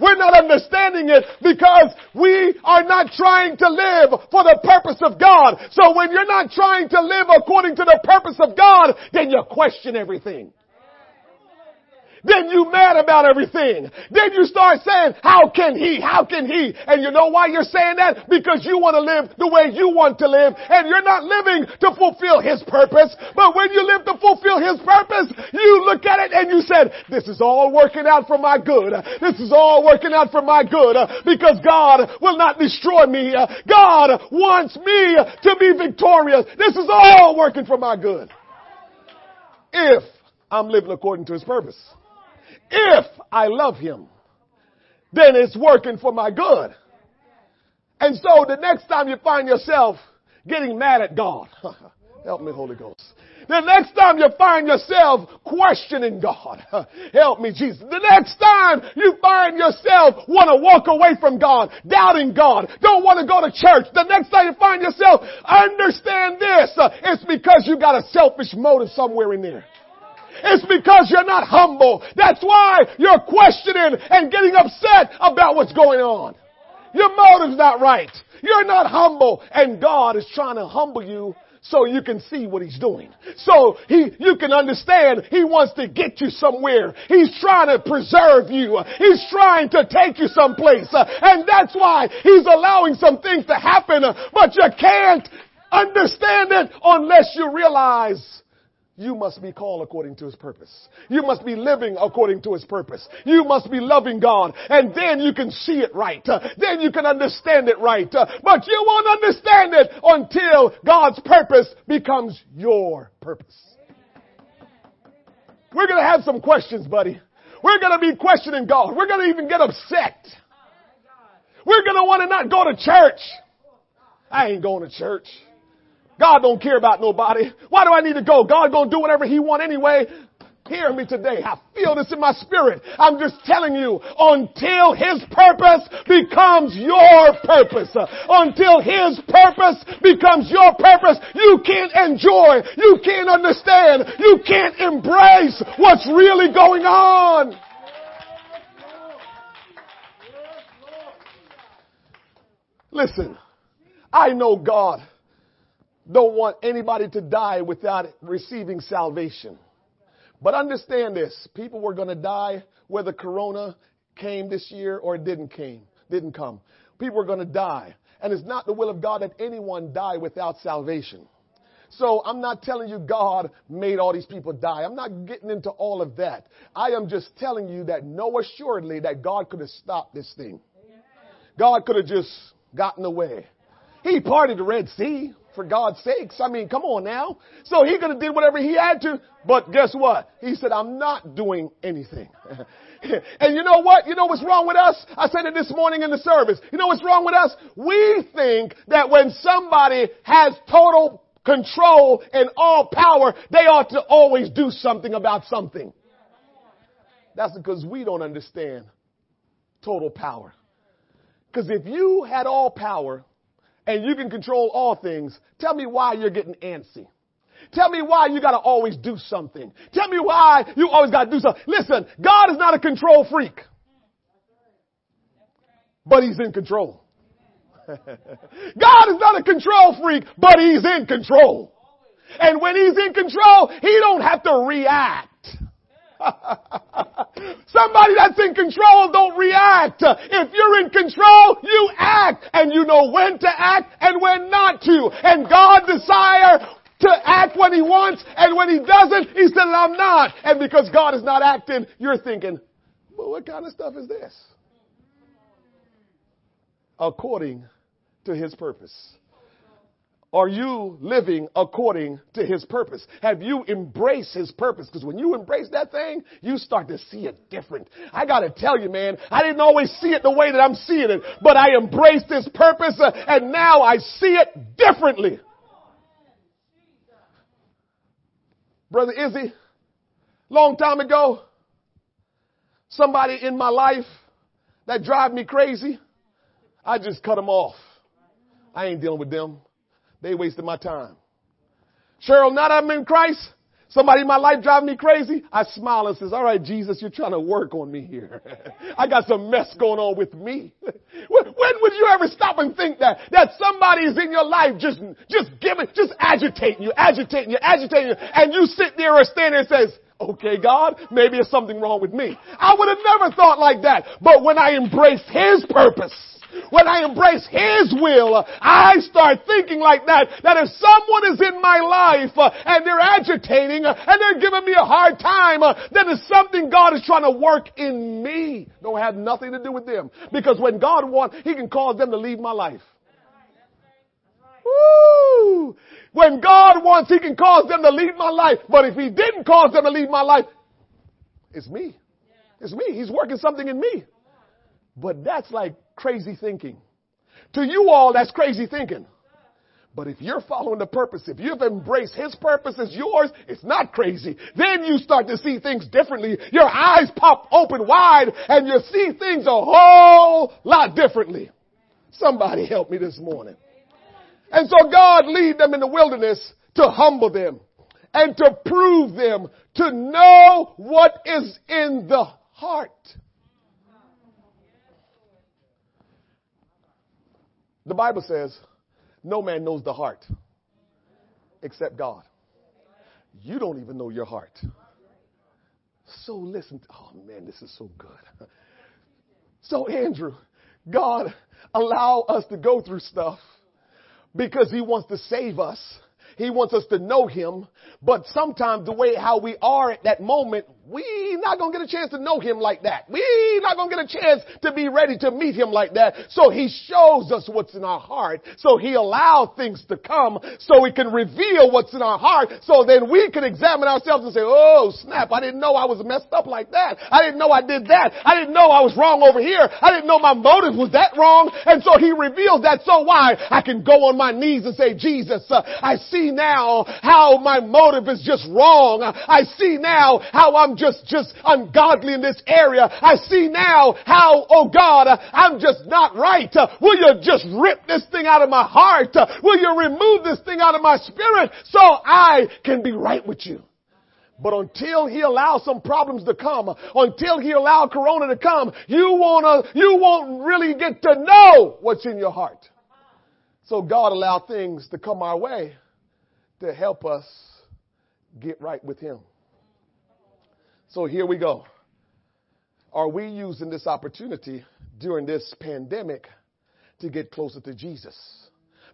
We're not understanding it because we are not trying to live for the purpose of God. So when you're not trying to live according to the purpose of God, then you question everything. Then you mad about everything. Then you start saying, how can he? How can he? And you know why you're saying that? Because you want to live the way you want to live and you're not living to fulfill his purpose. But when you live to fulfill his purpose, you look at it and you said, this is all working out for my good. This is all working out for my good because God will not destroy me. God wants me to be victorious. This is all working for my good. If I'm living according to his purpose. If I love him, then it's working for my good. And so the next time you find yourself getting mad at God, [LAUGHS] help me, Holy Ghost. The next time you find yourself questioning God, [LAUGHS] help me, Jesus. The next time you find yourself want to walk away from God, doubting God, don't want to go to church. The next time you find yourself, understand this, it's because you got a selfish motive somewhere in there. It's because you're not humble. That's why you're questioning and getting upset about what's going on. Your motive's not right. You're not humble and God is trying to humble you so you can see what he's doing. So he, you can understand he wants to get you somewhere. He's trying to preserve you. He's trying to take you someplace. And that's why he's allowing some things to happen, but you can't understand it unless you realize you must be called according to his purpose. You must be living according to his purpose. You must be loving God. And then you can see it right. Then you can understand it right. But you won't understand it until God's purpose becomes your purpose. We're going to have some questions, buddy. We're going to be questioning God. We're going to even get upset. We're going to want to not go to church. I ain't going to church. God don't care about nobody. Why do I need to go? God gonna do whatever He want anyway. Hear me today. I feel this in my spirit. I'm just telling you, until His purpose becomes your purpose, until His purpose becomes your purpose, you can't enjoy, you can't understand, you can't embrace what's really going on. Listen, I know God don't want anybody to die without receiving salvation. But understand this, people were going to die whether corona came this year or it didn't came, didn't come. People were going to die. And it's not the will of God that anyone die without salvation. So I'm not telling you God made all these people die. I'm not getting into all of that. I am just telling you that know assuredly that God could have stopped this thing. God could have just gotten away. He parted the Red Sea for God's sakes. I mean, come on now. So he could have did whatever he had to, but guess what? He said, I'm not doing anything. [LAUGHS] and you know what? You know what's wrong with us? I said it this morning in the service. You know what's wrong with us? We think that when somebody has total control and all power, they ought to always do something about something. That's because we don't understand total power. Because if you had all power, and you can control all things, tell me why you're getting antsy. Tell me why you gotta always do something. Tell me why you always gotta do something. Listen, God is not a control freak. But He's in control. [LAUGHS] God is not a control freak, but He's in control. And when He's in control, He don't have to react. [LAUGHS] Somebody that's in control don't react. If you're in control, you act and you know when to act and when not to. And God desire to act when he wants and when he doesn't, he said, I'm not. And because God is not acting, you're thinking, well, what kind of stuff is this? According to his purpose. Are you living according to his purpose? Have you embraced his purpose? Because when you embrace that thing, you start to see it different. I gotta tell you, man, I didn't always see it the way that I'm seeing it, but I embraced his purpose uh, and now I see it differently. Brother Izzy, long time ago, somebody in my life that drive me crazy, I just cut them off. I ain't dealing with them. They wasted my time. Cheryl, now that I'm in Christ, somebody in my life driving me crazy, I smile and says, all right, Jesus, you're trying to work on me here. [LAUGHS] I got some mess going on with me. [LAUGHS] when would you ever stop and think that, that somebody is in your life just, just giving, just agitating you, agitating you, agitating you, and you sit there or stand there and says, okay, God, maybe there's something wrong with me. I would have never thought like that. But when I embraced His purpose, when I embrace His will, I start thinking like that, that if someone is in my life uh, and they're agitating uh, and they're giving me a hard time, uh, then it's something God is trying to work in me. Don't have nothing to do with them. Because when God wants, He can cause them to leave my life. Woo! When God wants, He can cause them to leave my life. But if He didn't cause them to leave my life, it's me. It's me. He's working something in me. But that's like crazy thinking. To you all, that's crazy thinking. But if you're following the purpose, if you've embraced His purpose as yours, it's not crazy. Then you start to see things differently. Your eyes pop open wide and you see things a whole lot differently. Somebody help me this morning. And so God lead them in the wilderness to humble them and to prove them to know what is in the heart. The Bible says, no man knows the heart except God. You don't even know your heart. So listen. To, oh man, this is so good. So Andrew, God allow us to go through stuff because he wants to save us. He wants us to know him. But sometimes the way how we are at that moment, we not gonna get a chance to know him like that. We not gonna get a chance to be ready to meet him like that. So he shows us what's in our heart. So he allows things to come so he can reveal what's in our heart. So then we can examine ourselves and say, oh snap, I didn't know I was messed up like that. I didn't know I did that. I didn't know I was wrong over here. I didn't know my motive was that wrong. And so he reveals that. So why? I can go on my knees and say, Jesus, uh, I see now how my motive is just wrong. I see now how I'm just, just ungodly in this area. I see now how, oh God, I'm just not right. Will you just rip this thing out of my heart? Will you remove this thing out of my spirit so I can be right with you? But until he allows some problems to come, until he allows corona to come, you wanna, you won't really get to know what's in your heart. So God allowed things to come our way to help us get right with him. So here we go. Are we using this opportunity during this pandemic to get closer to Jesus?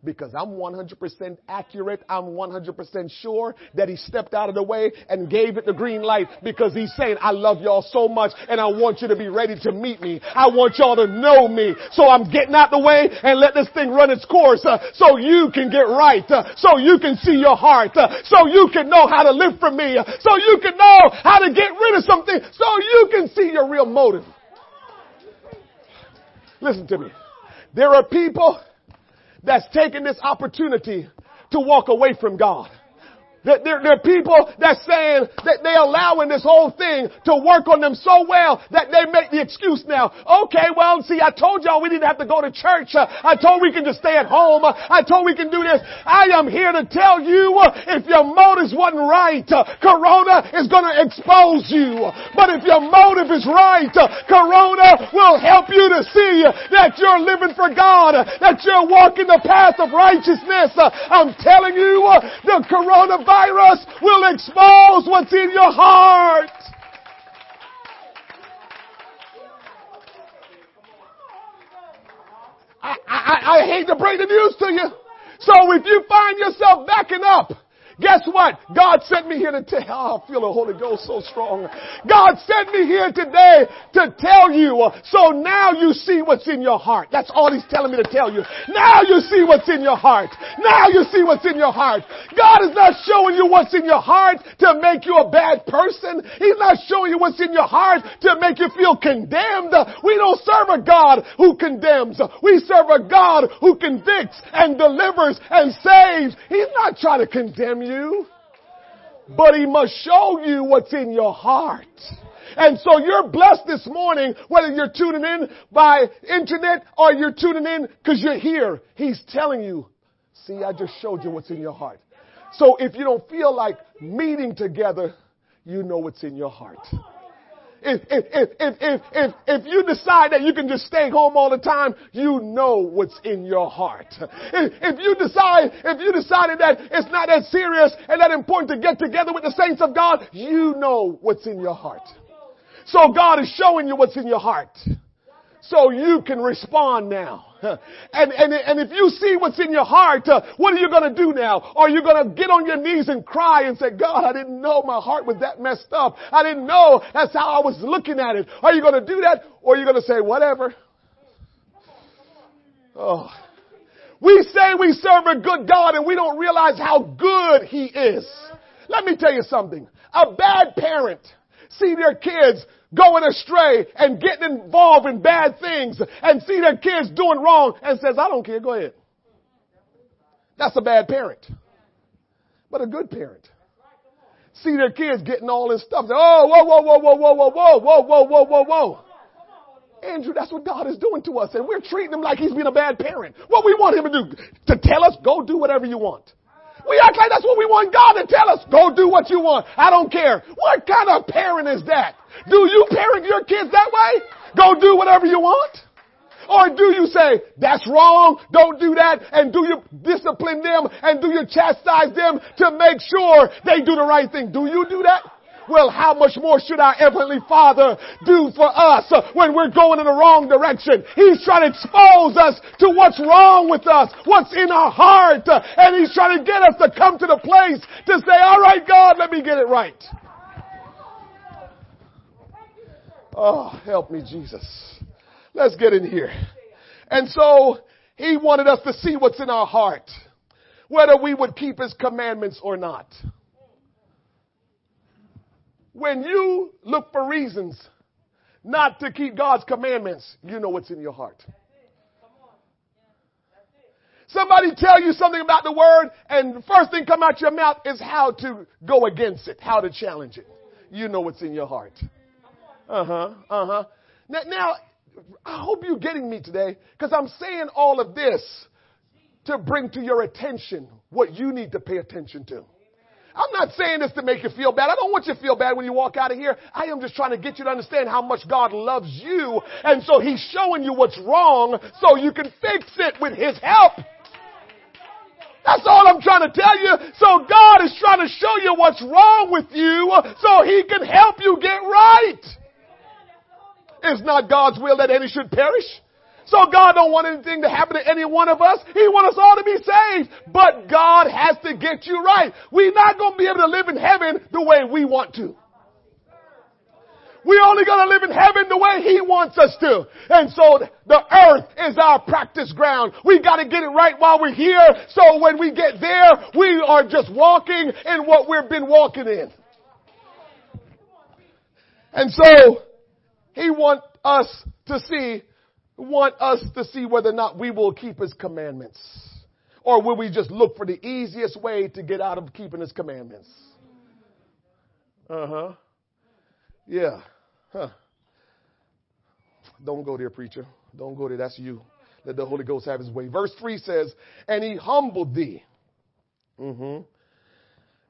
Because I'm 100% accurate. I'm 100% sure that he stepped out of the way and gave it the green light because he's saying, I love y'all so much and I want you to be ready to meet me. I want y'all to know me. So I'm getting out the way and let this thing run its course uh, so you can get right, uh, so you can see your heart, uh, so you can know how to live for me, uh, so you can know how to get rid of something, so you can see your real motive. Listen to me. There are people that's taking this opportunity to walk away from God. There, there, there, are people that's saying that they're allowing this whole thing to work on them so well that they make the excuse now. Okay, well, see, I told y'all we didn't have to go to church. Uh, I told we can just stay at home. Uh, I told we can do this. I am here to tell you uh, if your motives wasn't right, Corona is going to expose you. But if your motive is right, Corona will help you to see that you're living for God, that you're walking the path of righteousness. I'm telling you, the coronavirus virus will expose what's in your heart. I, I, I hate to break the news to you. So if you find yourself backing up, Guess what? God sent me here to tell, oh, [LAUGHS] I feel the Holy Ghost so strong. God sent me here today to tell you, so now you see what's in your heart. That's all He's telling me to tell you. Now you see what's in your heart. Now you see what's in your heart. God is not showing you what's in your heart to make you a bad person. He's not showing you what's in your heart to make you feel condemned. We don't serve a God who condemns. We serve a God who convicts and delivers and saves. He's not trying to condemn you, but he must show you what's in your heart. And so you're blessed this morning, whether you're tuning in by internet or you're tuning in because you're here. He's telling you, see, I just showed you what's in your heart. So if you don't feel like meeting together, you know what's in your heart if, if, if, if, if, if you decide that you can just stay home all the time, you know what's in your heart. If, if you decide, if you decided that it's not that serious and that important to get together with the saints of God, you know what's in your heart. So God is showing you what's in your heart. So you can respond now. [LAUGHS] And, and, and if you see what's in your heart, uh, what are you going to do now? Are you going to get on your knees and cry and say, God, I didn't know my heart was that messed up. I didn't know that's how I was looking at it. Are you going to do that? Or are you going to say, whatever? Oh. We say we serve a good God and we don't realize how good He is. Let me tell you something. A bad parent see their kids going astray and getting involved in bad things and see their kids doing wrong and says, I don't care, go ahead. That's a bad parent. But a good parent. See their kids getting all this stuff. Oh, whoa, whoa, whoa, whoa, whoa, whoa, whoa, whoa, whoa, whoa, whoa, whoa. Andrew, that's what God is doing to us, and we're treating him like he's being a bad parent. What we want him to do? To tell us, go do whatever you want. We act like that's what we want God to tell us. Go do what you want. I don't care. What kind of parent is that? Do you parent your kids that way? Go do whatever you want? Or do you say, that's wrong, don't do that, and do you discipline them, and do you chastise them to make sure they do the right thing? Do you do that? Well, how much more should our Heavenly Father do for us when we're going in the wrong direction? He's trying to expose us to what's wrong with us, what's in our heart, and He's trying to get us to come to the place to say, alright God, let me get it right. Oh, help me Jesus. Let's get in here. And so, He wanted us to see what's in our heart, whether we would keep His commandments or not. When you look for reasons not to keep God's commandments, you know what's in your heart. Somebody tell you something about the word and the first thing come out your mouth is how to go against it, how to challenge it. You know what's in your heart. Uh-huh, uh-huh. Now, now I hope you're getting me today because I'm saying all of this to bring to your attention what you need to pay attention to. I'm not saying this to make you feel bad. I don't want you to feel bad when you walk out of here. I am just trying to get you to understand how much God loves you. And so He's showing you what's wrong so you can fix it with His help. That's all I'm trying to tell you. So God is trying to show you what's wrong with you so He can help you get right. It's not God's will that any should perish. So God don't want anything to happen to any one of us. He wants us all to be saved. But God has to get you right. We're not going to be able to live in heaven the way we want to. We're only going to live in heaven the way He wants us to. And so the earth is our practice ground. We got to get it right while we're here. So when we get there, we are just walking in what we've been walking in. And so He wants us to see want us to see whether or not we will keep his commandments. Or will we just look for the easiest way to get out of keeping his commandments? Uh huh. Yeah. Huh. Don't go there, preacher. Don't go there. That's you. Let the Holy Ghost have his way. Verse 3 says, And he humbled thee. Mm-hmm.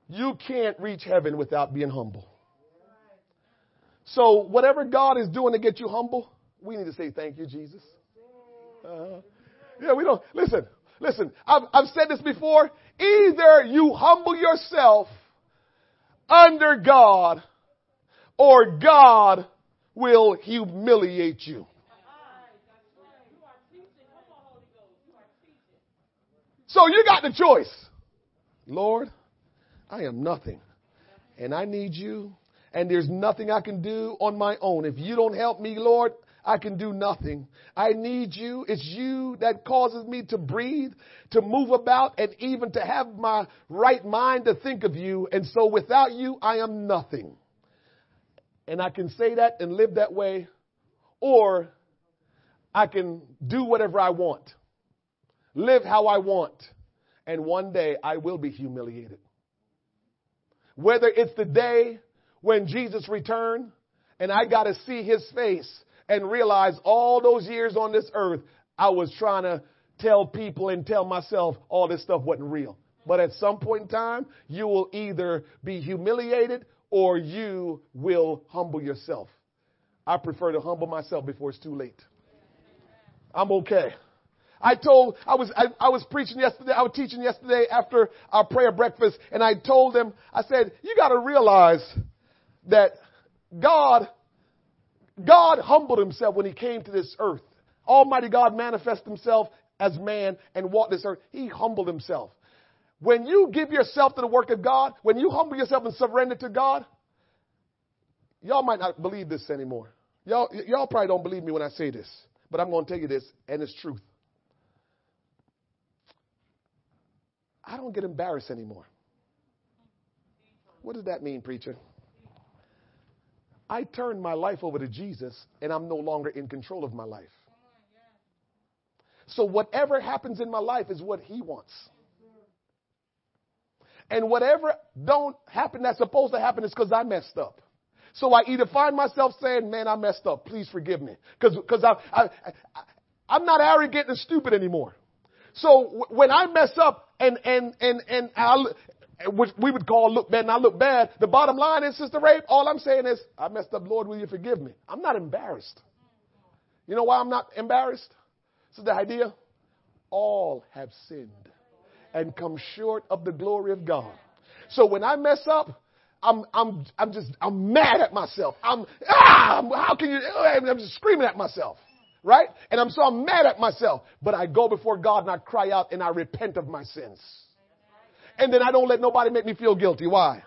You can't reach heaven without being humble. So, whatever God is doing to get you humble, we need to say thank you, Jesus. Uh, yeah, we don't. Listen, listen. I've, I've said this before. Either you humble yourself under God, or God will humiliate you. So you got the choice. Lord, I am nothing. And I need you. And there's nothing I can do on my own. If you don't help me, Lord, I can do nothing. I need you. It's you that causes me to breathe, to move about, and even to have my right mind to think of you. And so without you, I am nothing. And I can say that and live that way, or I can do whatever I want, live how I want, and one day I will be humiliated. Whether it's the day when Jesus returned and I got to see his face and realize all those years on this earth, I was trying to tell people and tell myself all this stuff wasn't real. But at some point in time, you will either be humiliated or you will humble yourself. I prefer to humble myself before it's too late. I'm okay. I told, I was, I, I, was preaching yesterday, I was teaching yesterday after our prayer breakfast, and I told them, I said, you gotta realize that God God humbled himself when he came to this earth. Almighty God manifested himself as man and walked this earth. He humbled himself. When you give yourself to the work of God, when you humble yourself and surrender to God, y'all might not believe this anymore. Y'all, y'all probably don't believe me when I say this, but I'm going to tell you this, and it's truth. I don't get embarrassed anymore. What does that mean, preacher? I turned my life over to Jesus and I'm no longer in control of my life. So whatever happens in my life is what he wants. And whatever don't happen that's supposed to happen is because I messed up. So I either find myself saying, man, I messed up. Please forgive me. Cause, cause I, I, I, I'm not arrogant and stupid anymore. So w- when I mess up and, and, and, and I, which we would call look bad and I look bad, the bottom line is, Sister Rape, all I'm saying is, I messed up, Lord, will you forgive me? I'm not embarrassed. You know why I'm not embarrassed? This is the idea. All have sinned and come short of the glory of God. So when I mess up, I'm, I'm, I'm just, I'm mad at myself. I'm, ah, how can you, I'm just screaming at myself. Right? And I'm so I'm mad at myself. But I go before God and I cry out and I repent of my sins. And then I don't let nobody make me feel guilty. Why?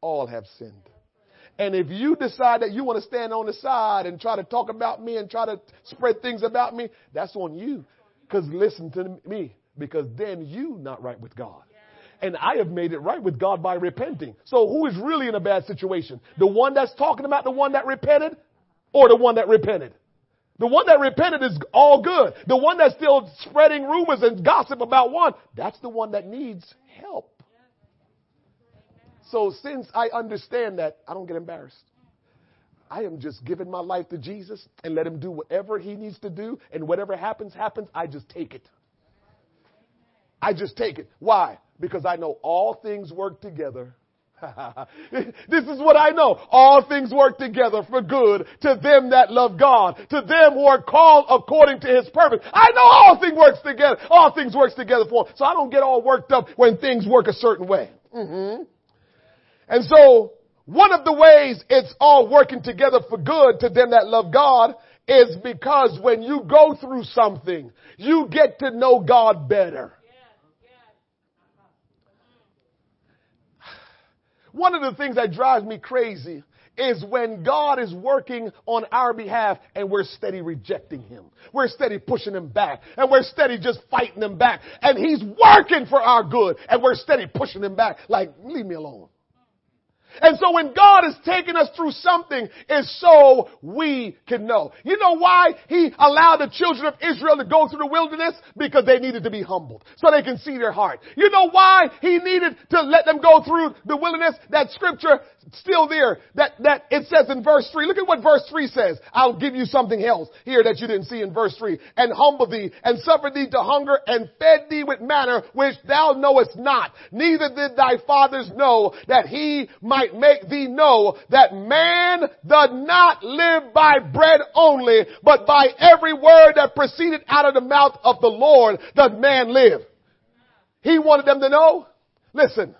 All have sinned. And if you decide that you want to stand on the side and try to talk about me and try to spread things about me, that's on you. Because listen to me, because then you not right with God. And I have made it right with God by repenting. So who is really in a bad situation? The one that's talking about the one that repented or the one that repented? The one that repented is all good. The one that's still spreading rumors and gossip about one, that's the one that needs help. So since I understand that, I don't get embarrassed. I am just giving my life to Jesus and let him do whatever he needs to do. And whatever happens, happens. I just take it. I just take it. Why? Because I know all things work together. [LAUGHS] this is what I know. All things work together for good to them that love God, to them who are called according to his purpose. I know all things works together. All things works together for him. So I don't get all worked up when things work a certain way. Mm-hmm. And so one of the ways it's all working together for good to them that love God is because when you go through something, you get to know God better. One of the things that drives me crazy is when God is working on our behalf and we're steady rejecting Him. We're steady pushing Him back and we're steady just fighting Him back and He's working for our good and we're steady pushing Him back like, leave me alone. And so when God is taking us through something, it's so we can know. You know why He allowed the children of Israel to go through the wilderness? Because they needed to be humbled. So they can see their heart. You know why He needed to let them go through the wilderness? That scripture still there. That, that it says in verse 3. Look at what verse 3 says. I'll give you something else here that you didn't see in verse 3. And humble thee and suffer thee to hunger and fed thee with manna which thou knowest not. Neither did thy fathers know that he might make thee know that man does not live by bread only, but by every word that proceeded out of the mouth of the Lord does man live. He wanted them to know, listen,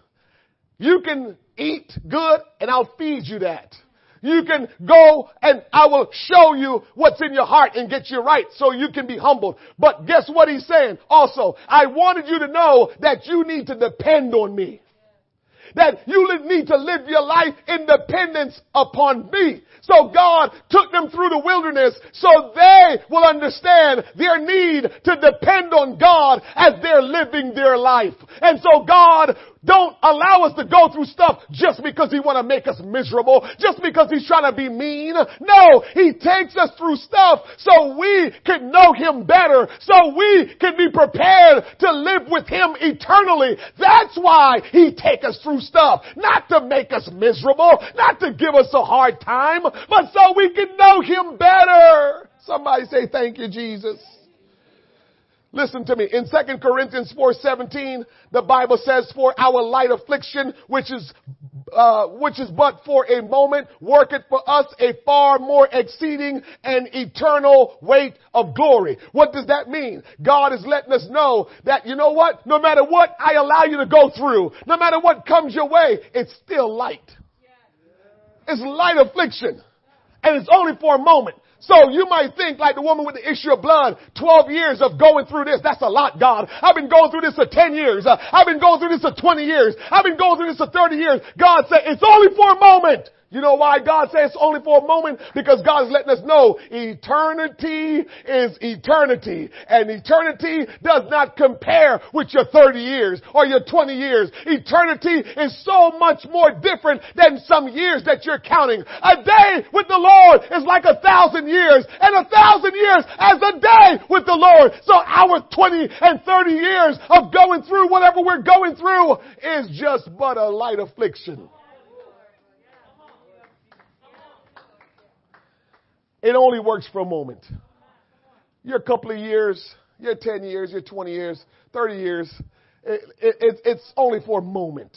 you can eat good and I'll feed you that. You can go and I will show you what's in your heart and get you right so you can be humbled. But guess what he's saying? Also, I wanted you to know that you need to depend on me. That you need to live your life in dependence upon me. So God took them through the wilderness so they will understand their need to depend on God as they're living their life. And so God don't allow us to go through stuff just because he want to make us miserable, just because he's trying to be mean. No, he takes us through stuff so we can know him better, so we can be prepared to live with him eternally. That's why he take us through stuff, not to make us miserable, not to give us a hard time, but so we can know him better. Somebody say thank you, Jesus. Listen to me. In 2 Corinthians 4:17, the Bible says, "For our light affliction, which is uh, which is but for a moment, worketh for us a far more exceeding and eternal weight of glory." What does that mean? God is letting us know that you know what? No matter what I allow you to go through, no matter what comes your way, it's still light. It's light affliction, and it's only for a moment. So you might think like the woman with the issue of blood, 12 years of going through this, that's a lot, God. I've been going through this for 10 years. Uh, I've been going through this for 20 years. I've been going through this for 30 years. God said, it's only for a moment. You know why God says only for a moment? Because God is letting us know eternity is eternity. And eternity does not compare with your 30 years or your 20 years. Eternity is so much more different than some years that you're counting. A day with the Lord is like a thousand years and a thousand years as a day with the Lord. So our 20 and 30 years of going through whatever we're going through is just but a light affliction. It only works for a moment. You're a couple of years, you're 10 years, you're 20 years, 30 years. It, it, it's only for a moment.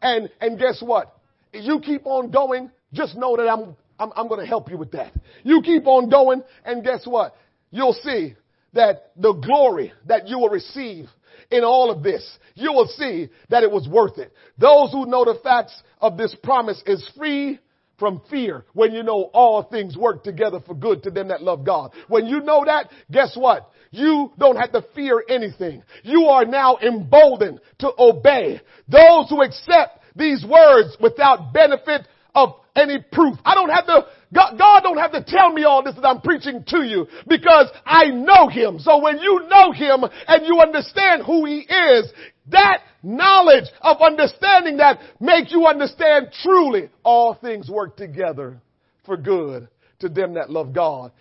And, and guess what? You keep on going, just know that I'm, I'm, I'm going to help you with that. You keep on going, and guess what? You'll see that the glory that you will receive in all of this, you will see that it was worth it. Those who know the facts of this promise is free from fear when you know all things work together for good to them that love God. When you know that, guess what? You don't have to fear anything. You are now emboldened to obey. Those who accept these words without benefit of any proof. I don't have to, God, God don't have to tell me all this that I'm preaching to you because I know Him. So when you know Him and you understand who He is, that knowledge of understanding that makes you understand truly all things work together for good to them that love God,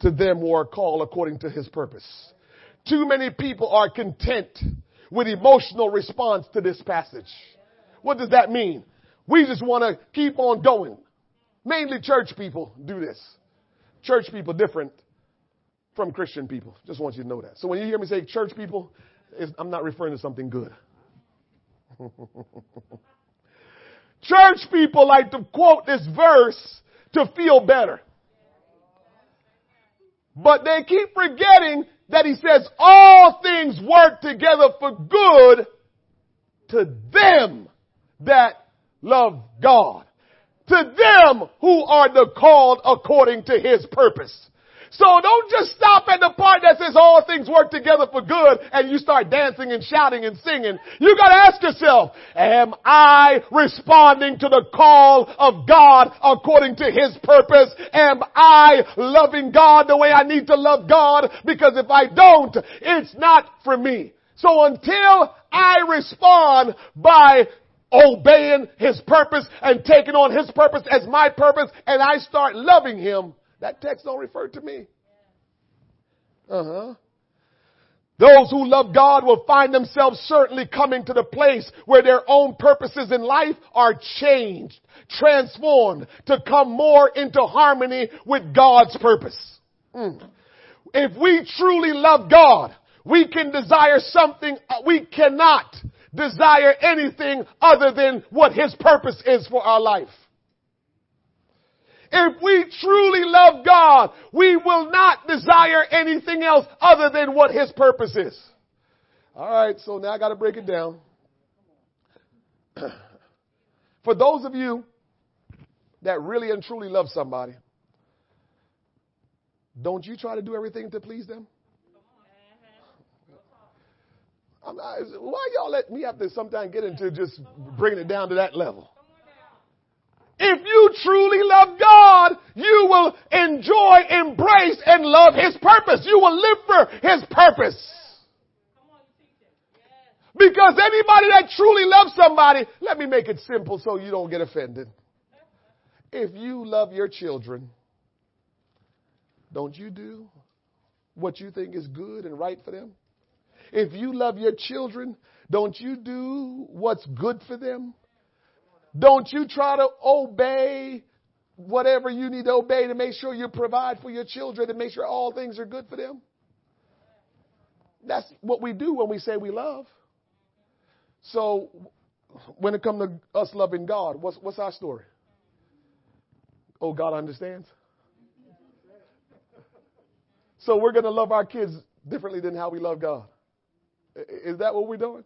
to them who are called according to his purpose. Too many people are content with emotional response to this passage. What does that mean? We just want to keep on going. Mainly church people do this. Church people different from Christian people. Just want you to know that. So when you hear me say church people, I'm not referring to something good. [LAUGHS] Church people like to quote this verse to feel better. But they keep forgetting that he says all things work together for good to them that love God. To them who are the called according to his purpose. So don't just stop at the part that says all things work together for good and you start dancing and shouting and singing. You gotta ask yourself, am I responding to the call of God according to His purpose? Am I loving God the way I need to love God? Because if I don't, it's not for me. So until I respond by obeying His purpose and taking on His purpose as my purpose and I start loving Him, that text don't refer to me. Uh huh. Those who love God will find themselves certainly coming to the place where their own purposes in life are changed, transformed to come more into harmony with God's purpose. Mm. If we truly love God, we can desire something, uh, we cannot desire anything other than what His purpose is for our life. If we truly love God, we will not desire anything else other than what His purpose is. All right, so now I got to break it down. [CLEARS THROAT] For those of you that really and truly love somebody, don't you try to do everything to please them? Not, why y'all let me have to sometimes get into just bringing it down to that level? If you truly love God, you will enjoy, embrace, and love His purpose. You will live for His purpose. Because anybody that truly loves somebody, let me make it simple so you don't get offended. If you love your children, don't you do what you think is good and right for them? If you love your children, don't you do what's good for them? Don't you try to obey whatever you need to obey to make sure you provide for your children and make sure all things are good for them? That's what we do when we say we love. So, when it comes to us loving God, what's, what's our story? Oh, God understands. So, we're going to love our kids differently than how we love God. Is that what we're doing?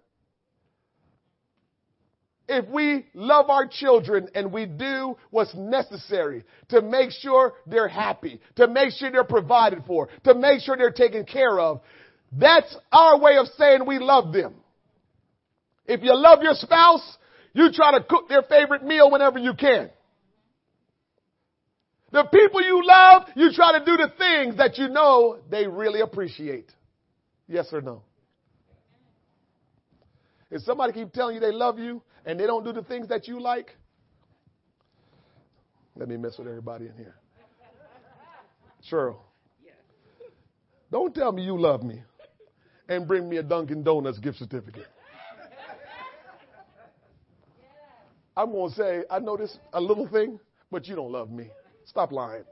If we love our children and we do what's necessary to make sure they're happy, to make sure they're provided for, to make sure they're taken care of, that's our way of saying we love them. If you love your spouse, you try to cook their favorite meal whenever you can. The people you love, you try to do the things that you know they really appreciate. Yes or no? If somebody keep telling you they love you and they don't do the things that you like, let me mess with everybody in here. Cheryl, don't tell me you love me and bring me a Dunkin' Donuts gift certificate. I'm going to say, I know this a little thing, but you don't love me. Stop lying.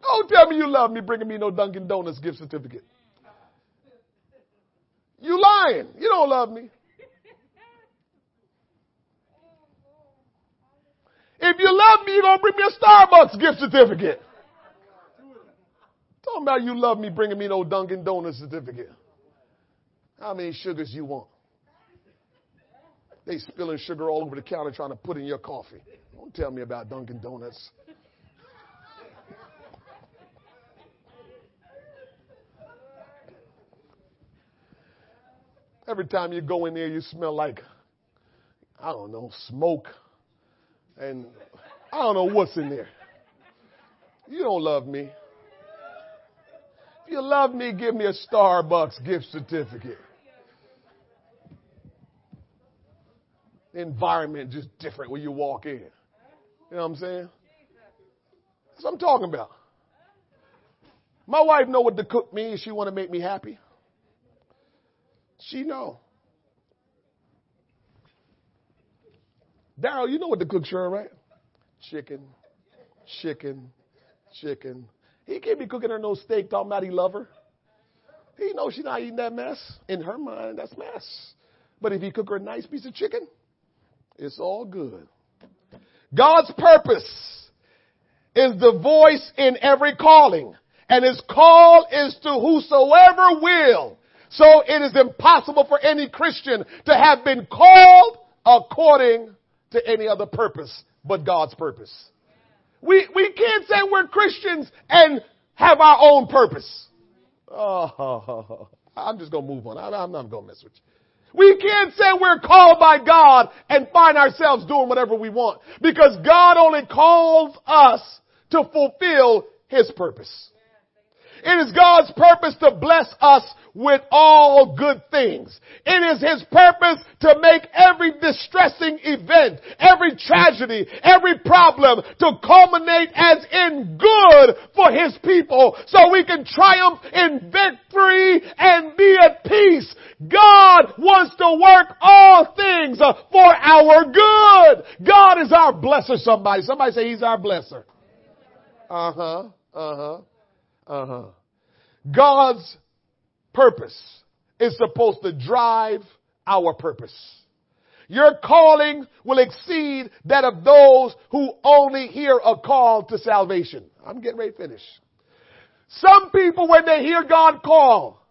Don't tell me you love me bringing me no Dunkin' Donuts gift certificate. You lying. You don't love me. If you love me, you're going to bring me a Starbucks gift certificate. Talking about you love me bringing me no Dunkin' Donuts certificate. How many sugars you want? They spilling sugar all over the counter trying to put in your coffee. Don't tell me about Dunkin' Donuts. Every time you go in there, you smell like, I don't know, smoke. And I don't know what's in there. You don't love me. If you love me, give me a Starbucks gift certificate. The environment just different when you walk in. You know what I'm saying? That's what I'm talking about. My wife know what to cook me if she want to make me happy. She know. Daryl, you know what the cook, sure, right? Chicken, chicken, chicken. He can't be cooking her no steak talking about he love her. He knows she's not eating that mess. In her mind, that's mess. But if he cook her a nice piece of chicken, it's all good. God's purpose is the voice in every calling. And his call is to whosoever will. So it is impossible for any Christian to have been called according to any other purpose but God's purpose. We, we can't say we're Christians and have our own purpose. Oh, [LAUGHS] I'm just going to move on. I'm not going to mess with you. We can't say we're called by God and find ourselves doing whatever we want because God only calls us to fulfill His purpose. It is God's purpose to bless us with all good things. It is His purpose to make every distressing event, every tragedy, every problem to culminate as in good for His people so we can triumph in victory and be at peace. God wants to work all things for our good. God is our blesser, somebody. Somebody say He's our blesser. Uh huh. Uh huh. Uh huh. God's purpose is supposed to drive our purpose. Your calling will exceed that of those who only hear a call to salvation. I'm getting ready to finish. Some people, when they hear God call,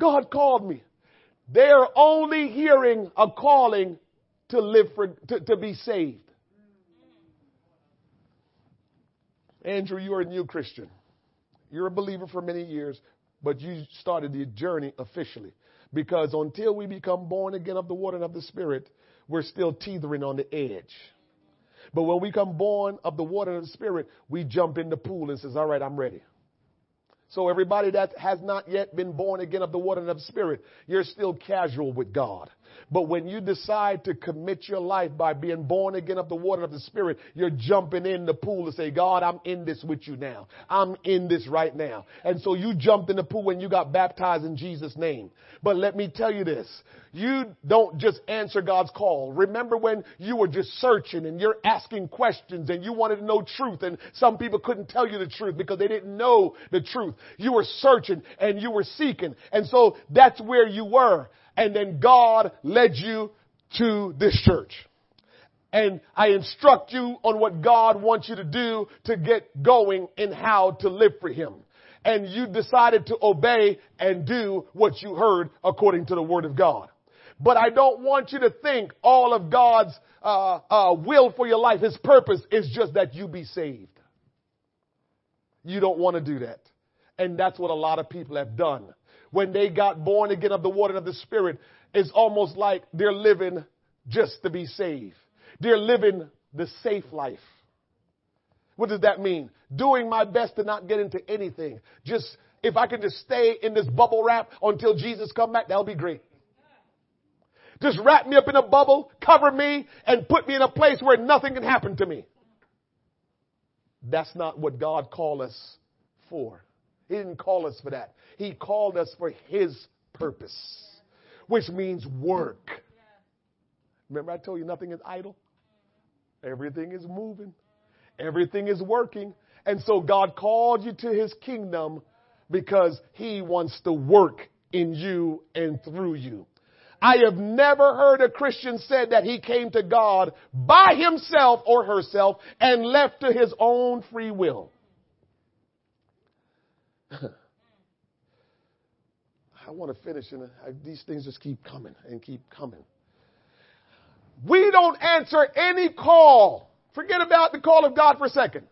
God called me. They're only hearing a calling to live for, to, to be saved. Andrew, you're a new Christian. You're a believer for many years, but you started the journey officially. Because until we become born again of the water and of the Spirit, we're still teetering on the edge. But when we come born of the water and the Spirit, we jump in the pool and says, all right, I'm ready. So everybody that has not yet been born again of the water and of the Spirit, you're still casual with God. But when you decide to commit your life by being born again of the water of the Spirit, you're jumping in the pool to say, God, I'm in this with you now. I'm in this right now. And so you jumped in the pool when you got baptized in Jesus' name. But let me tell you this. You don't just answer God's call. Remember when you were just searching and you're asking questions and you wanted to know truth and some people couldn't tell you the truth because they didn't know the truth. You were searching and you were seeking. And so that's where you were and then God led you to this church. And I instruct you on what God wants you to do to get going and how to live for Him. And you decided to obey and do what you heard according to the Word of God. But I don't want you to think all of God's uh, uh, will for your life, His purpose is just that you be saved. You don't want to do that. And that's what a lot of people have done when they got born again of the water and of the Spirit, it's almost like they're living just to be saved. They're living the safe life. What does that mean? Doing my best to not get into anything. Just, if I can just stay in this bubble wrap until Jesus come back, that'll be great. Just wrap me up in a bubble, cover me, and put me in a place where nothing can happen to me. That's not what God called us for. He didn't call us for that. He called us for His purpose, which means work. Remember, I told you nothing is idle? Everything is moving, everything is working. And so God called you to His kingdom because He wants to work in you and through you. I have never heard a Christian said that he came to God by himself or herself and left to his own free will. [LAUGHS] I want to finish, and these things just keep coming and keep coming. We don't answer any call. Forget about the call of God for a second.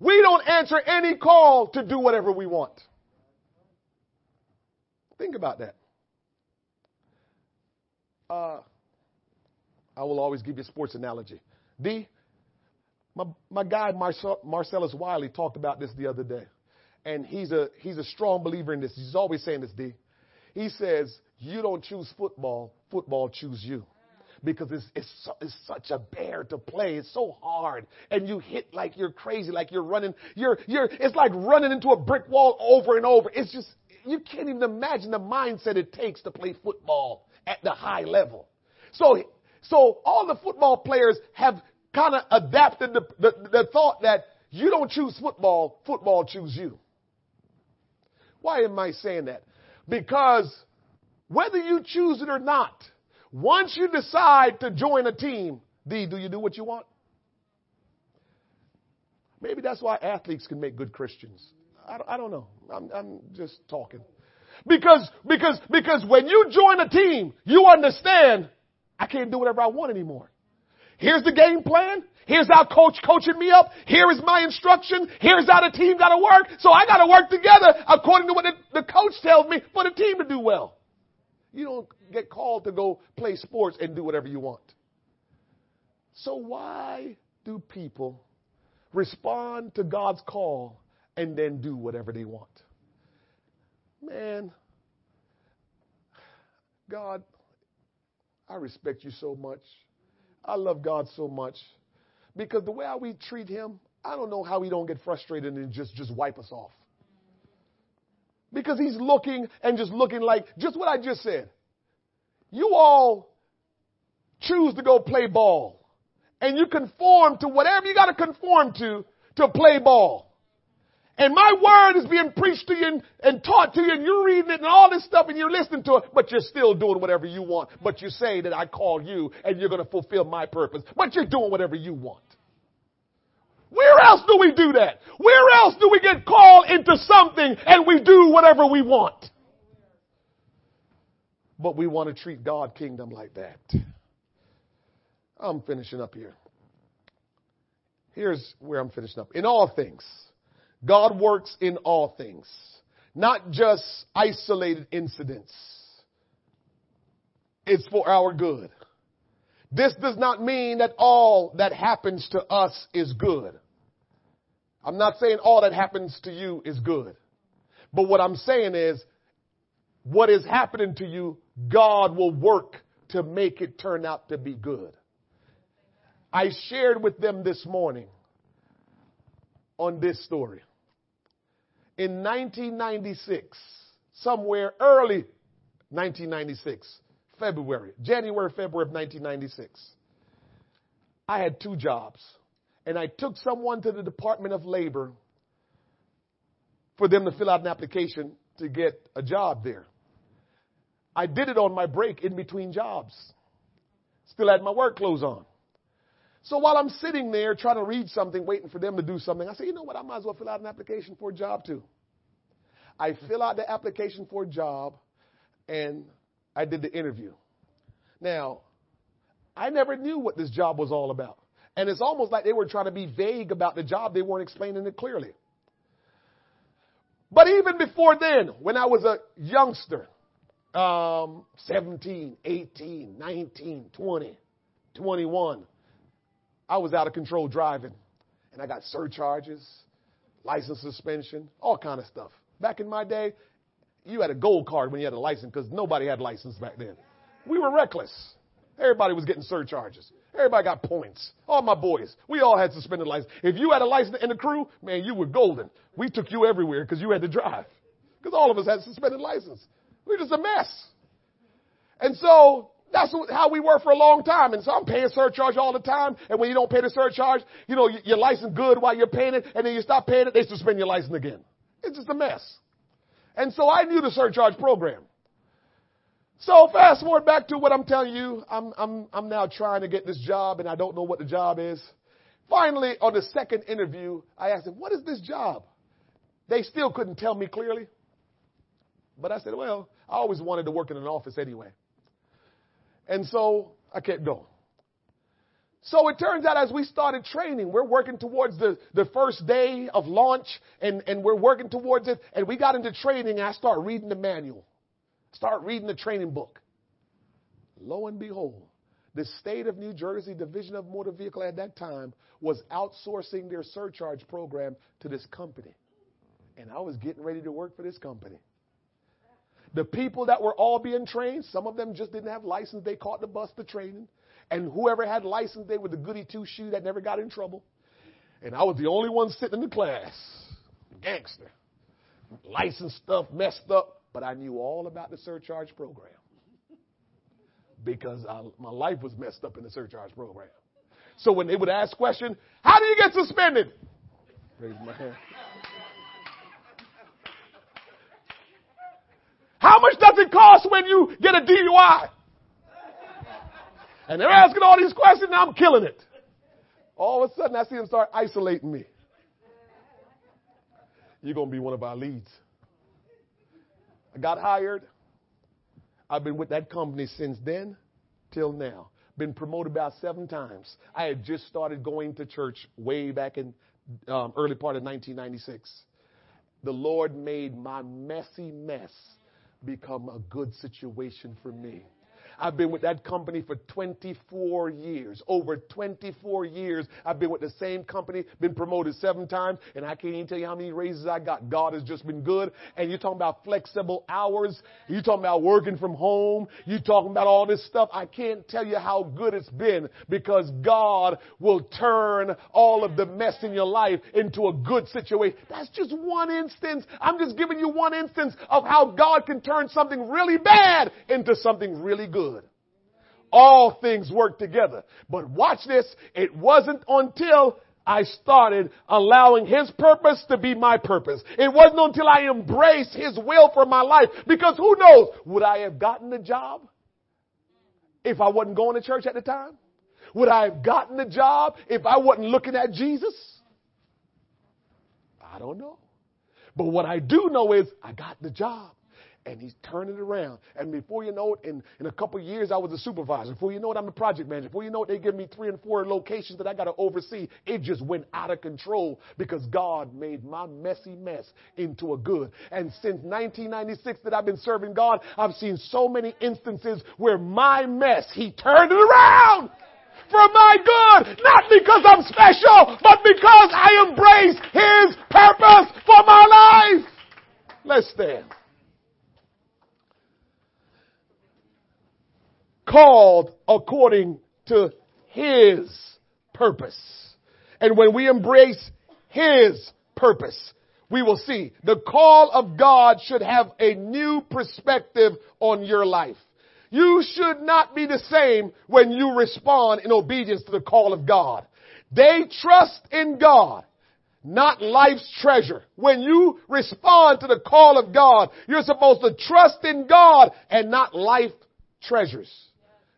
We don't answer any call to do whatever we want. Think about that. Uh, I will always give you a sports analogy. D, my, my guy Marcel, Marcellus Wiley talked about this the other day. And he's a, he's a strong believer in this. He's always saying this, D. He says, You don't choose football, football choose you. Because it's, it's, it's such a bear to play. It's so hard. And you hit like you're crazy, like you're running. You're, you're, it's like running into a brick wall over and over. It's just, you can't even imagine the mindset it takes to play football at the high level. So, so all the football players have kind of adapted the, the, the thought that you don't choose football, football choose you. Why am I saying that? Because whether you choose it or not, once you decide to join a team, D, do you do what you want? Maybe that's why athletes can make good Christians. I, I don't know. I'm, I'm just talking. Because, because, because when you join a team, you understand I can't do whatever I want anymore. Here's the game plan. Here's how coach coaching me up. Here is my instruction. Here's how the team gotta work. So I gotta work together according to what the, the coach tells me for the team to do well. You don't get called to go play sports and do whatever you want. So why do people respond to God's call and then do whatever they want? Man, God, I respect you so much. I love God so much. Because the way we treat him, I don't know how he don't get frustrated and just, just wipe us off. Because he's looking and just looking like just what I just said. You all choose to go play ball. And you conform to whatever you got to conform to to play ball. And my word is being preached to you and, and, taught to you and you're reading it and all this stuff and you're listening to it, but you're still doing whatever you want. But you say that I called you and you're going to fulfill my purpose, but you're doing whatever you want. Where else do we do that? Where else do we get called into something and we do whatever we want? But we want to treat God kingdom like that. I'm finishing up here. Here's where I'm finishing up. In all things, God works in all things, not just isolated incidents. It's for our good. This does not mean that all that happens to us is good. I'm not saying all that happens to you is good. But what I'm saying is, what is happening to you, God will work to make it turn out to be good. I shared with them this morning on this story in 1996, somewhere early 1996, February, January, February of 1996. I had two jobs, and I took someone to the Department of Labor for them to fill out an application to get a job there. I did it on my break in between jobs. Still had my work clothes on. So while I'm sitting there trying to read something, waiting for them to do something, I say, you know what? I might as well fill out an application for a job too. I fill out the application for a job and I did the interview. Now, I never knew what this job was all about. And it's almost like they were trying to be vague about the job. They weren't explaining it clearly. But even before then, when I was a youngster, um, 17, 18, 19, 20, 21, I was out of control driving. And I got surcharges, license suspension, all kind of stuff. Back in my day, you had a gold card when you had a license because nobody had license back then. We were reckless. Everybody was getting surcharges. Everybody got points. All my boys, we all had suspended license. If you had a license in the crew, man, you were golden. We took you everywhere because you had to drive. Because all of us had suspended license. We were just a mess. And so that's how we were for a long time. And so I'm paying surcharge all the time. And when you don't pay the surcharge, you know, your license good while you're paying it. And then you stop paying it, they suspend your license again. It's just a mess. And so I knew the surcharge program. So fast forward back to what I'm telling you. I'm, I'm, I'm now trying to get this job and I don't know what the job is. Finally, on the second interview, I asked them, what is this job? They still couldn't tell me clearly. But I said, well, I always wanted to work in an office anyway. And so I kept going. So it turns out as we started training, we're working towards the, the first day of launch and, and we're working towards it. And we got into training and I start reading the manual. Start reading the training book. Lo and behold, the state of New Jersey Division of Motor Vehicle at that time was outsourcing their surcharge program to this company. And I was getting ready to work for this company. The people that were all being trained, some of them just didn't have license. They caught the bus to training. And whoever had license, they were the goody two shoe that never got in trouble. And I was the only one sitting in the class. Gangster. License stuff messed up but I knew all about the surcharge program because I, my life was messed up in the surcharge program. So when they would ask question, how do you get suspended? Raise my hand. How much does it cost when you get a DUI? And they're asking all these questions, and I'm killing it. All of a sudden, I see them start isolating me. You're going to be one of our leads. I got hired. I've been with that company since then till now. Been promoted about seven times. I had just started going to church way back in um, early part of 1996. The Lord made my messy mess become a good situation for me. I've been with that company for 24 years. Over 24 years, I've been with the same company, been promoted seven times, and I can't even tell you how many raises I got. God has just been good. And you're talking about flexible hours. You're talking about working from home. You're talking about all this stuff. I can't tell you how good it's been because God will turn all of the mess in your life into a good situation. That's just one instance. I'm just giving you one instance of how God can turn something really bad into something really good all things work together. But watch this. It wasn't until I started allowing His purpose to be my purpose. It wasn't until I embraced His will for my life. Because who knows, would I have gotten the job if I wasn't going to church at the time? Would I have gotten the job if I wasn't looking at Jesus? I don't know. But what I do know is I got the job and he's turning it around. And before you know it, in, in a couple years, I was a supervisor. Before you know it, I'm a project manager. Before you know it, they give me three and four locations that I got to oversee. It just went out of control because God made my messy mess into a good. And since 1996 that I've been serving God, I've seen so many instances where my mess, he turned it around for my good, not because I'm special, but because I embrace His purpose for my life. Let's stand. Called according to His purpose. And when we embrace His purpose, we will see the call of God should have a new perspective on your life. You should not be the same when you respond in obedience to the call of God. They trust in God, not life's treasure. When you respond to the call of God, you're supposed to trust in God and not life treasures.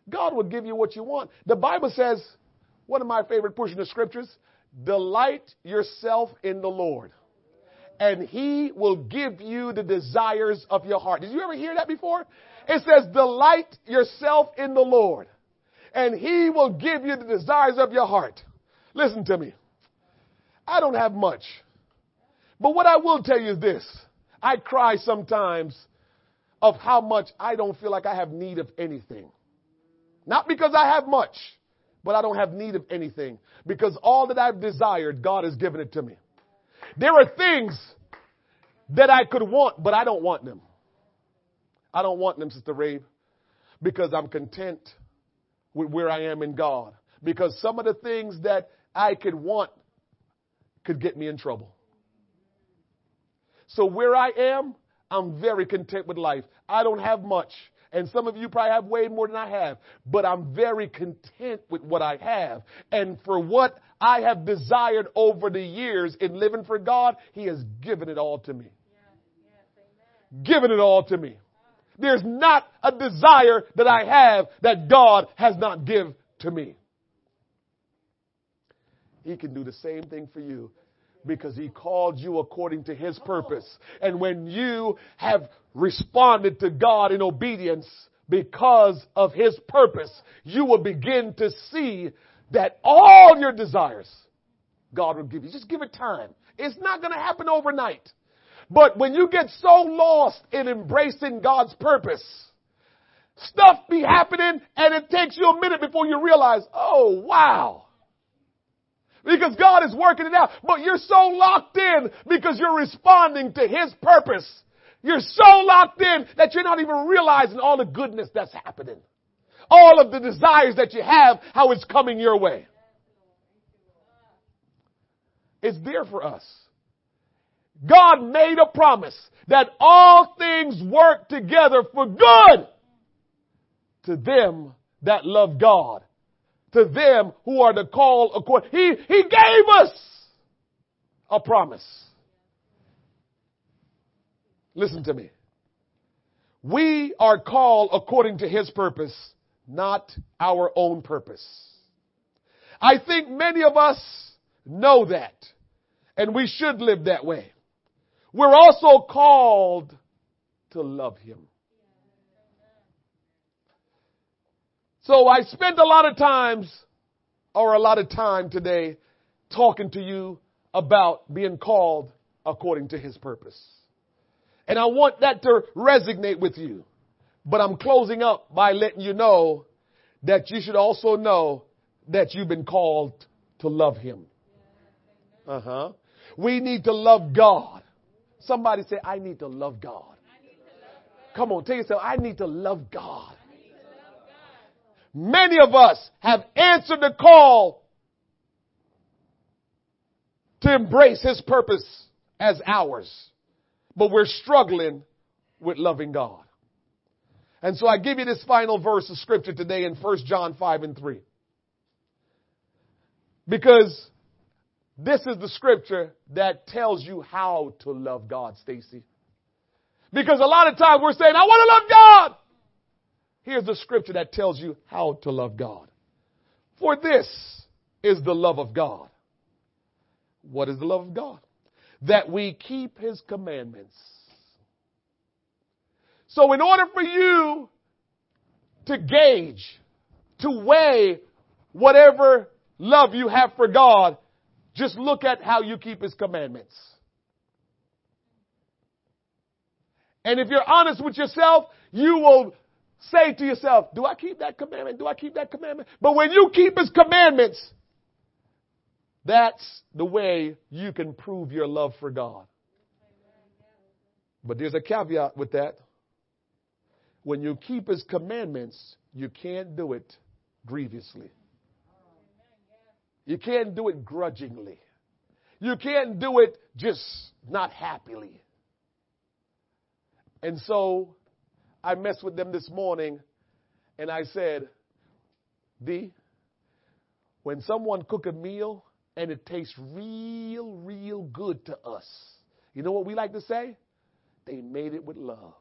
God will give you what you want. The Bible says, one of my favorite portions of scriptures, delight yourself in the Lord and he will give you the desires of your heart. Did you ever hear that before? It says, delight yourself in the Lord and he will give you the desires of your heart. Listen to me. I don't have much, but what I will tell you is this. I cry sometimes of how much I don't feel like I have need of anything. Not because I have much, but I don't have need of anything because all that I've desired, God has given it to me. There are things that I could want, but I don't want them. I don't want them, Sister Rabe, because I'm content with where I am in God. Because some of the things that I could want could get me in trouble. So where I am, I'm very content with life. I don't have much. And some of you probably have way more than I have, but I'm very content with what I have. And for what I have desired over the years in living for God, He has given it all to me. given it all to me. There's not a desire that I have that God has not give to me. He can do the same thing for you because he called you according to his purpose. And when you have responded to God in obedience because of his purpose, you will begin to see that all your desires God will give you. Just give it time. It's not going to happen overnight. But when you get so lost in embracing God's purpose, stuff be happening and it takes you a minute before you realize, oh wow. Because God is working it out. But you're so locked in because you're responding to His purpose. You're so locked in that you're not even realizing all the goodness that's happening. All of the desires that you have, how it's coming your way. It's there for us. God made a promise that all things work together for good to them that love God to them who are the call according. He, he gave us a promise. Listen to me. We are called according to His purpose, not our own purpose. I think many of us know that, and we should live that way. We're also called to love Him. So I spent a lot of times or a lot of time today talking to you about being called according to his purpose. And I want that to resonate with you. But I'm closing up by letting you know that you should also know that you've been called to love him. Uh huh. We need to love God. Somebody say, I need to love God. Come on, tell yourself, I need to love God. Many of us have answered the call to embrace His purpose as ours, but we're struggling with loving God. And so I give you this final verse of scripture today in 1 John 5 and 3. Because this is the scripture that tells you how to love God, Stacy. Because a lot of times we're saying, I want to love God. Here's the scripture that tells you how to love God. For this is the love of God. What is the love of God? That we keep his commandments. So in order for you to gauge, to weigh whatever love you have for God, just look at how you keep his commandments. And if you're honest with yourself, you will say to yourself, do I keep that commandment? Do I keep that commandment? But when you keep his commandments, that's the way you can prove your love for God. But there's a caveat with that. When you keep his commandments, you can't do it grievously. You can't do it grudgingly. You can't do it just not happily. And so I messed with them this morning and I said, D, when someone cook a meal and it tastes real, real good to us, you know what we like to say? They made it with love.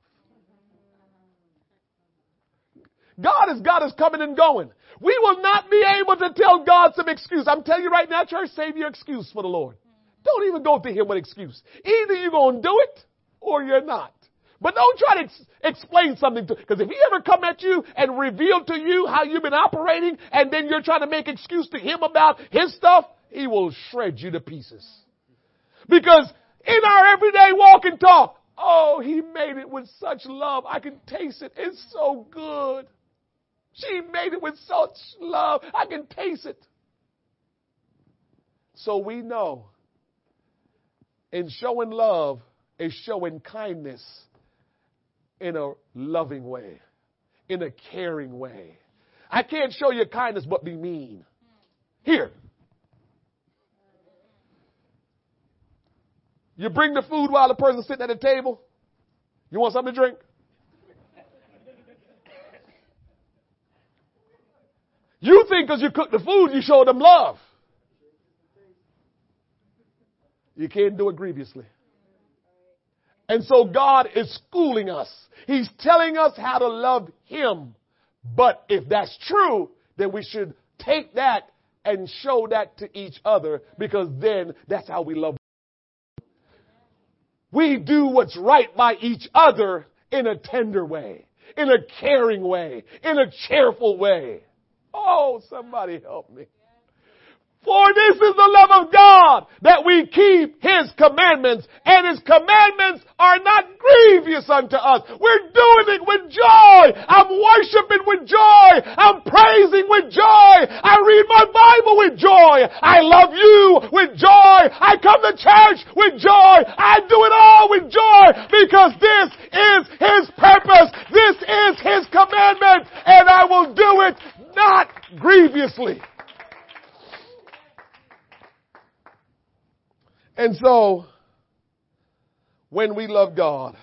God is God is coming and going. We will not be able to tell God some excuse. I'm telling you right now, church, save your excuse for the Lord. Don't even go to him with excuse. Either you're going to do it or you're not. But don't try to ex- explain something to, because if he ever come at you and reveal to you how you've been operating and then you're trying to make excuse to him about his stuff, he will shred you to pieces. Because in our everyday walk and talk, oh, he made it with such love. I can taste it. It's so good. She made it with such love. I can taste it. So we know in showing love is showing kindness in a loving way, in a caring way. I can't show you kindness but be mean. Here. You bring the food while the person's sitting at the table. You want something to drink? You think because you cook the food, you show them love. You can't do it grievously. And so God is schooling us. He's telling us how to love Him. But if that's true, then we should take that and show that to each other because then that's how we love. We do what's right by each other in a tender way, in a caring way, in a cheerful way. Oh, somebody help me. For this is the love of God that we keep His commandments and His commandments are not grievous unto us. We're doing it with joy. I'm worshiping with joy. I'm praising with joy. I read my Bible with joy. I love you with joy. I come to church with joy. I do it all with joy because this is His purpose. This is His commandment and I will do it not grievously. And so, when we love God,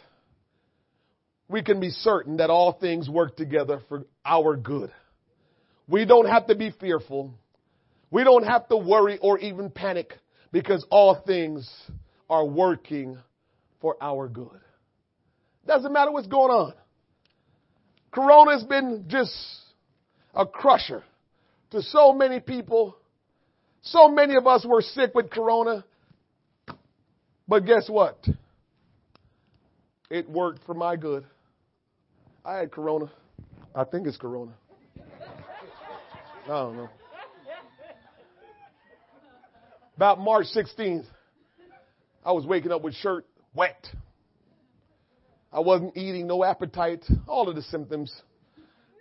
we can be certain that all things work together for our good. We don't have to be fearful. We don't have to worry or even panic because all things are working for our good. Doesn't matter what's going on. Corona's been just a crusher to so many people. So many of us were sick with Corona. But guess what? It worked for my good. I had Corona. I think it's Corona. I don't know. About March 16th, I was waking up with shirt wet. I wasn't eating, no appetite, all of the symptoms.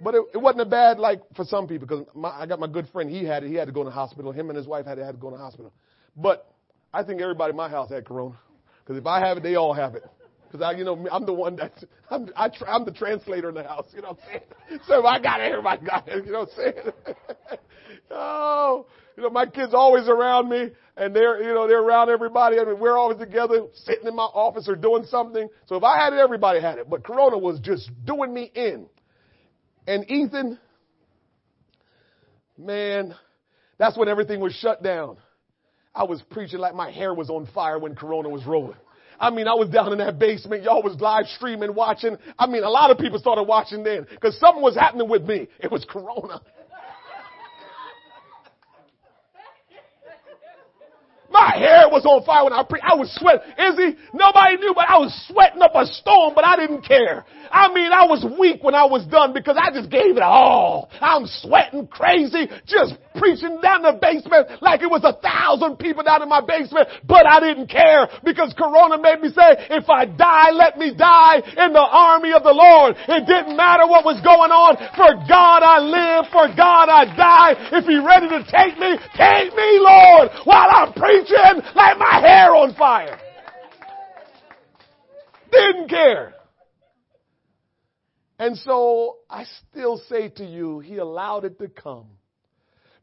But it, it wasn't a bad like for some people because I got my good friend. He had it. He had to go to the hospital. Him and his wife had to, had to go to the hospital. But I think everybody in my house had corona because if I have it, they all have it. Because I, you know, I'm the one that I'm, I, I'm the translator in the house. You know what I'm saying? [LAUGHS] So if I got it, everybody got it. You know what I'm saying? [LAUGHS] oh, you know, my kids always around me, and they're, you know, they're around everybody. I mean, we're always together, sitting in my office or doing something. So if I had it, everybody had it. But Corona was just doing me in. And Ethan, man, that's when everything was shut down. I was preaching like my hair was on fire when Corona was rolling. I mean, I was down in that basement. Y'all was live streaming, watching. I mean, a lot of people started watching then because something was happening with me. It was Corona. My hair was on fire when I preached. I was sweating. Izzy, nobody knew, but I was sweating up a storm, but I didn't care. I mean, I was weak when I was done because I just gave it all. I'm sweating crazy, just preaching down the basement like it was a thousand people down in my basement, but I didn't care because Corona made me say, if I die, let me die in the army of the Lord. It didn't matter what was going on. For God I live, for God I die. If He ready to take me, take me, Lord, while I'm preaching preaching like my hair on fire. Didn't care. And so I still say to you, he allowed it to come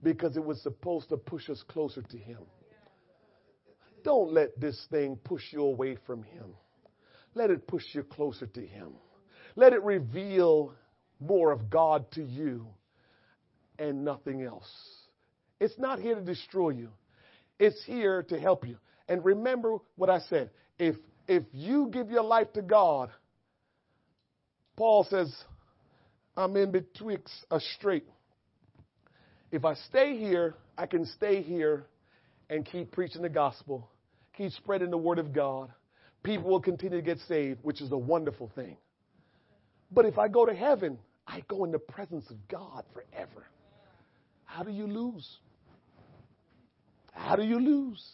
because it was supposed to push us closer to him. Don't let this thing push you away from him. Let it push you closer to him. Let it reveal more of God to you and nothing else. It's not here to destroy you. It's here to help you. And remember what I said. If, if you give your life to God, Paul says, I'm in betwixt a strait. If I stay here, I can stay here and keep preaching the gospel, keep spreading the word of God. People will continue to get saved, which is a wonderful thing. But if I go to heaven, I go in the presence of God forever. How do you lose? How do you lose?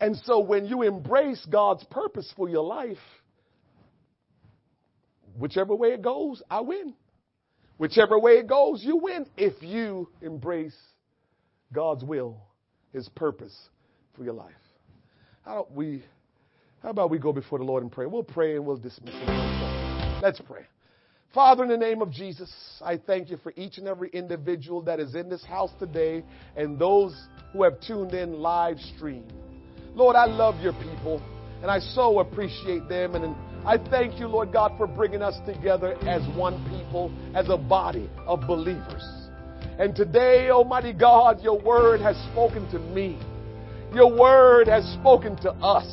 And so when you embrace God's purpose for your life, whichever way it goes, I win. Whichever way it goes, you win if you embrace God's will, His purpose for your life. How don't we? How about we go before the Lord and pray? We'll pray and we'll dismiss it. Let's pray. Father, in the name of Jesus, I thank you for each and every individual that is in this house today and those who have tuned in live stream. Lord, I love your people and I so appreciate them and I thank you, Lord God, for bringing us together as one people, as a body of believers. And today, Almighty God, your word has spoken to me. Your word has spoken to us.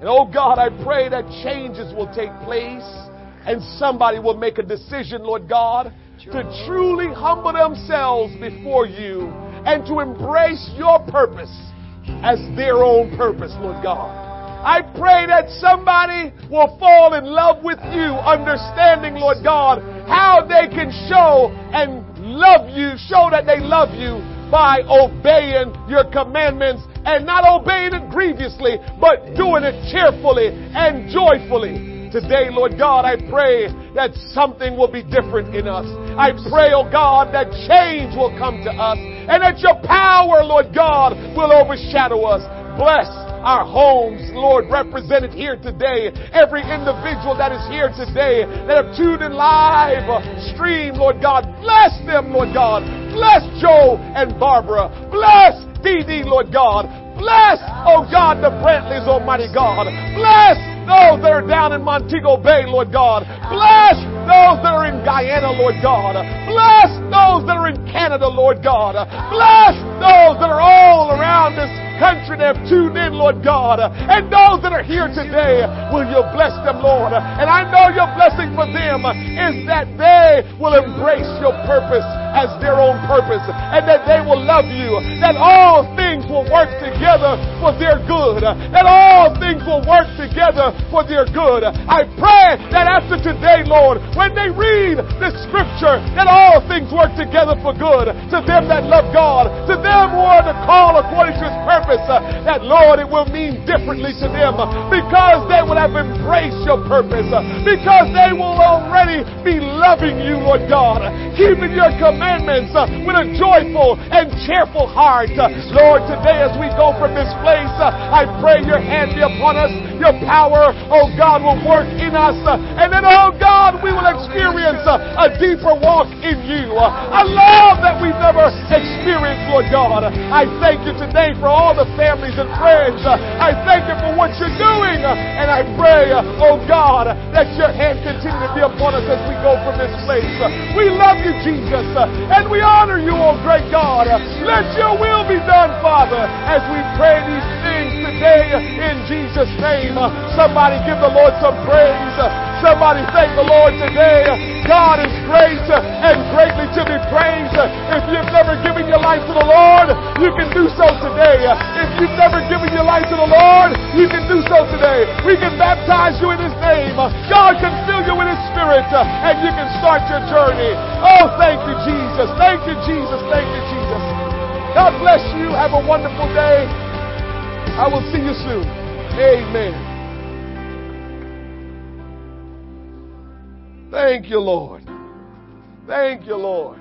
And oh God, I pray that changes will take place and somebody will make a decision, Lord God, to truly humble themselves before you and to embrace your purpose as their own purpose, Lord God. I pray that somebody will fall in love with you, understanding, Lord God, how they can show and love you, show that they love you by obeying your commandments and not obeying it grievously, but doing it cheerfully and joyfully. Today, Lord God, I pray that something will be different in us. I pray, oh God, that change will come to us and that your power, Lord God, will overshadow us. Bless our homes, Lord, represented here today. Every individual that is here today that have tuned in live stream, Lord God, bless them, Lord God. Bless Joe and Barbara. Bless Dee, Lord God. Bless, oh God, the Brantleys, Almighty God. Bless those that are down in Montego Bay, Lord God. Bless those that are in Guyana, Lord God. Bless those that are in Canada, Lord God. Bless those that are all around this country that have tuned in, Lord God. And those that are here today, will you bless them, Lord? And I know your blessing for them is that they will embrace your purpose as their own purpose and that they will love you, that all things will work together for their good, that all things will work together for their good. I pray that after today, Lord, when they read the scripture, that all things work together for good to them that love God, to them who are the call according to his purpose, uh, that Lord, it will mean differently to them uh, because they will have embraced your purpose, uh, because they will already be loving you, Lord God, keeping your commandments with a joyful and cheerful heart. Lord, today as we go from this place, I pray your hand be upon us, your power, oh God, will work in us, and then, oh God, we will experience a deeper walk in you. A love that we've never experienced, Lord God. I thank you today for all the families and friends. I thank you for what you're doing, and I pray, oh God, that your hand continue to be upon us as we go from this place. We love you, Jesus, and we honor you, oh great God. Let your will be done, Father, as we pray these things today in Jesus' name. Somebody give the Lord some praise. Somebody thank the Lord today. God is great and greatly to be praised. If you've never given your life to the Lord, you can do so today. If you've never given your life to the Lord, you can do so today. We can baptize you in His name. God can fill you with His Spirit and you can start your journey. Oh, thank you, Jesus. Thank you, Jesus. Thank you, Jesus. God bless you. Have a wonderful day. I will see you soon. Amen. Thank you, Lord. Thank you, Lord.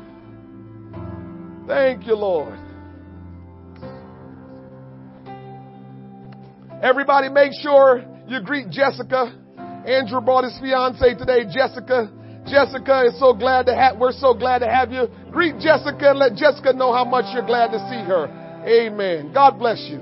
Thank you, Lord. Everybody make sure you greet Jessica. Andrew brought his fiance today, Jessica. Jessica is so glad to have, we're so glad to have you. Greet Jessica and let Jessica know how much you're glad to see her. Amen. God bless you.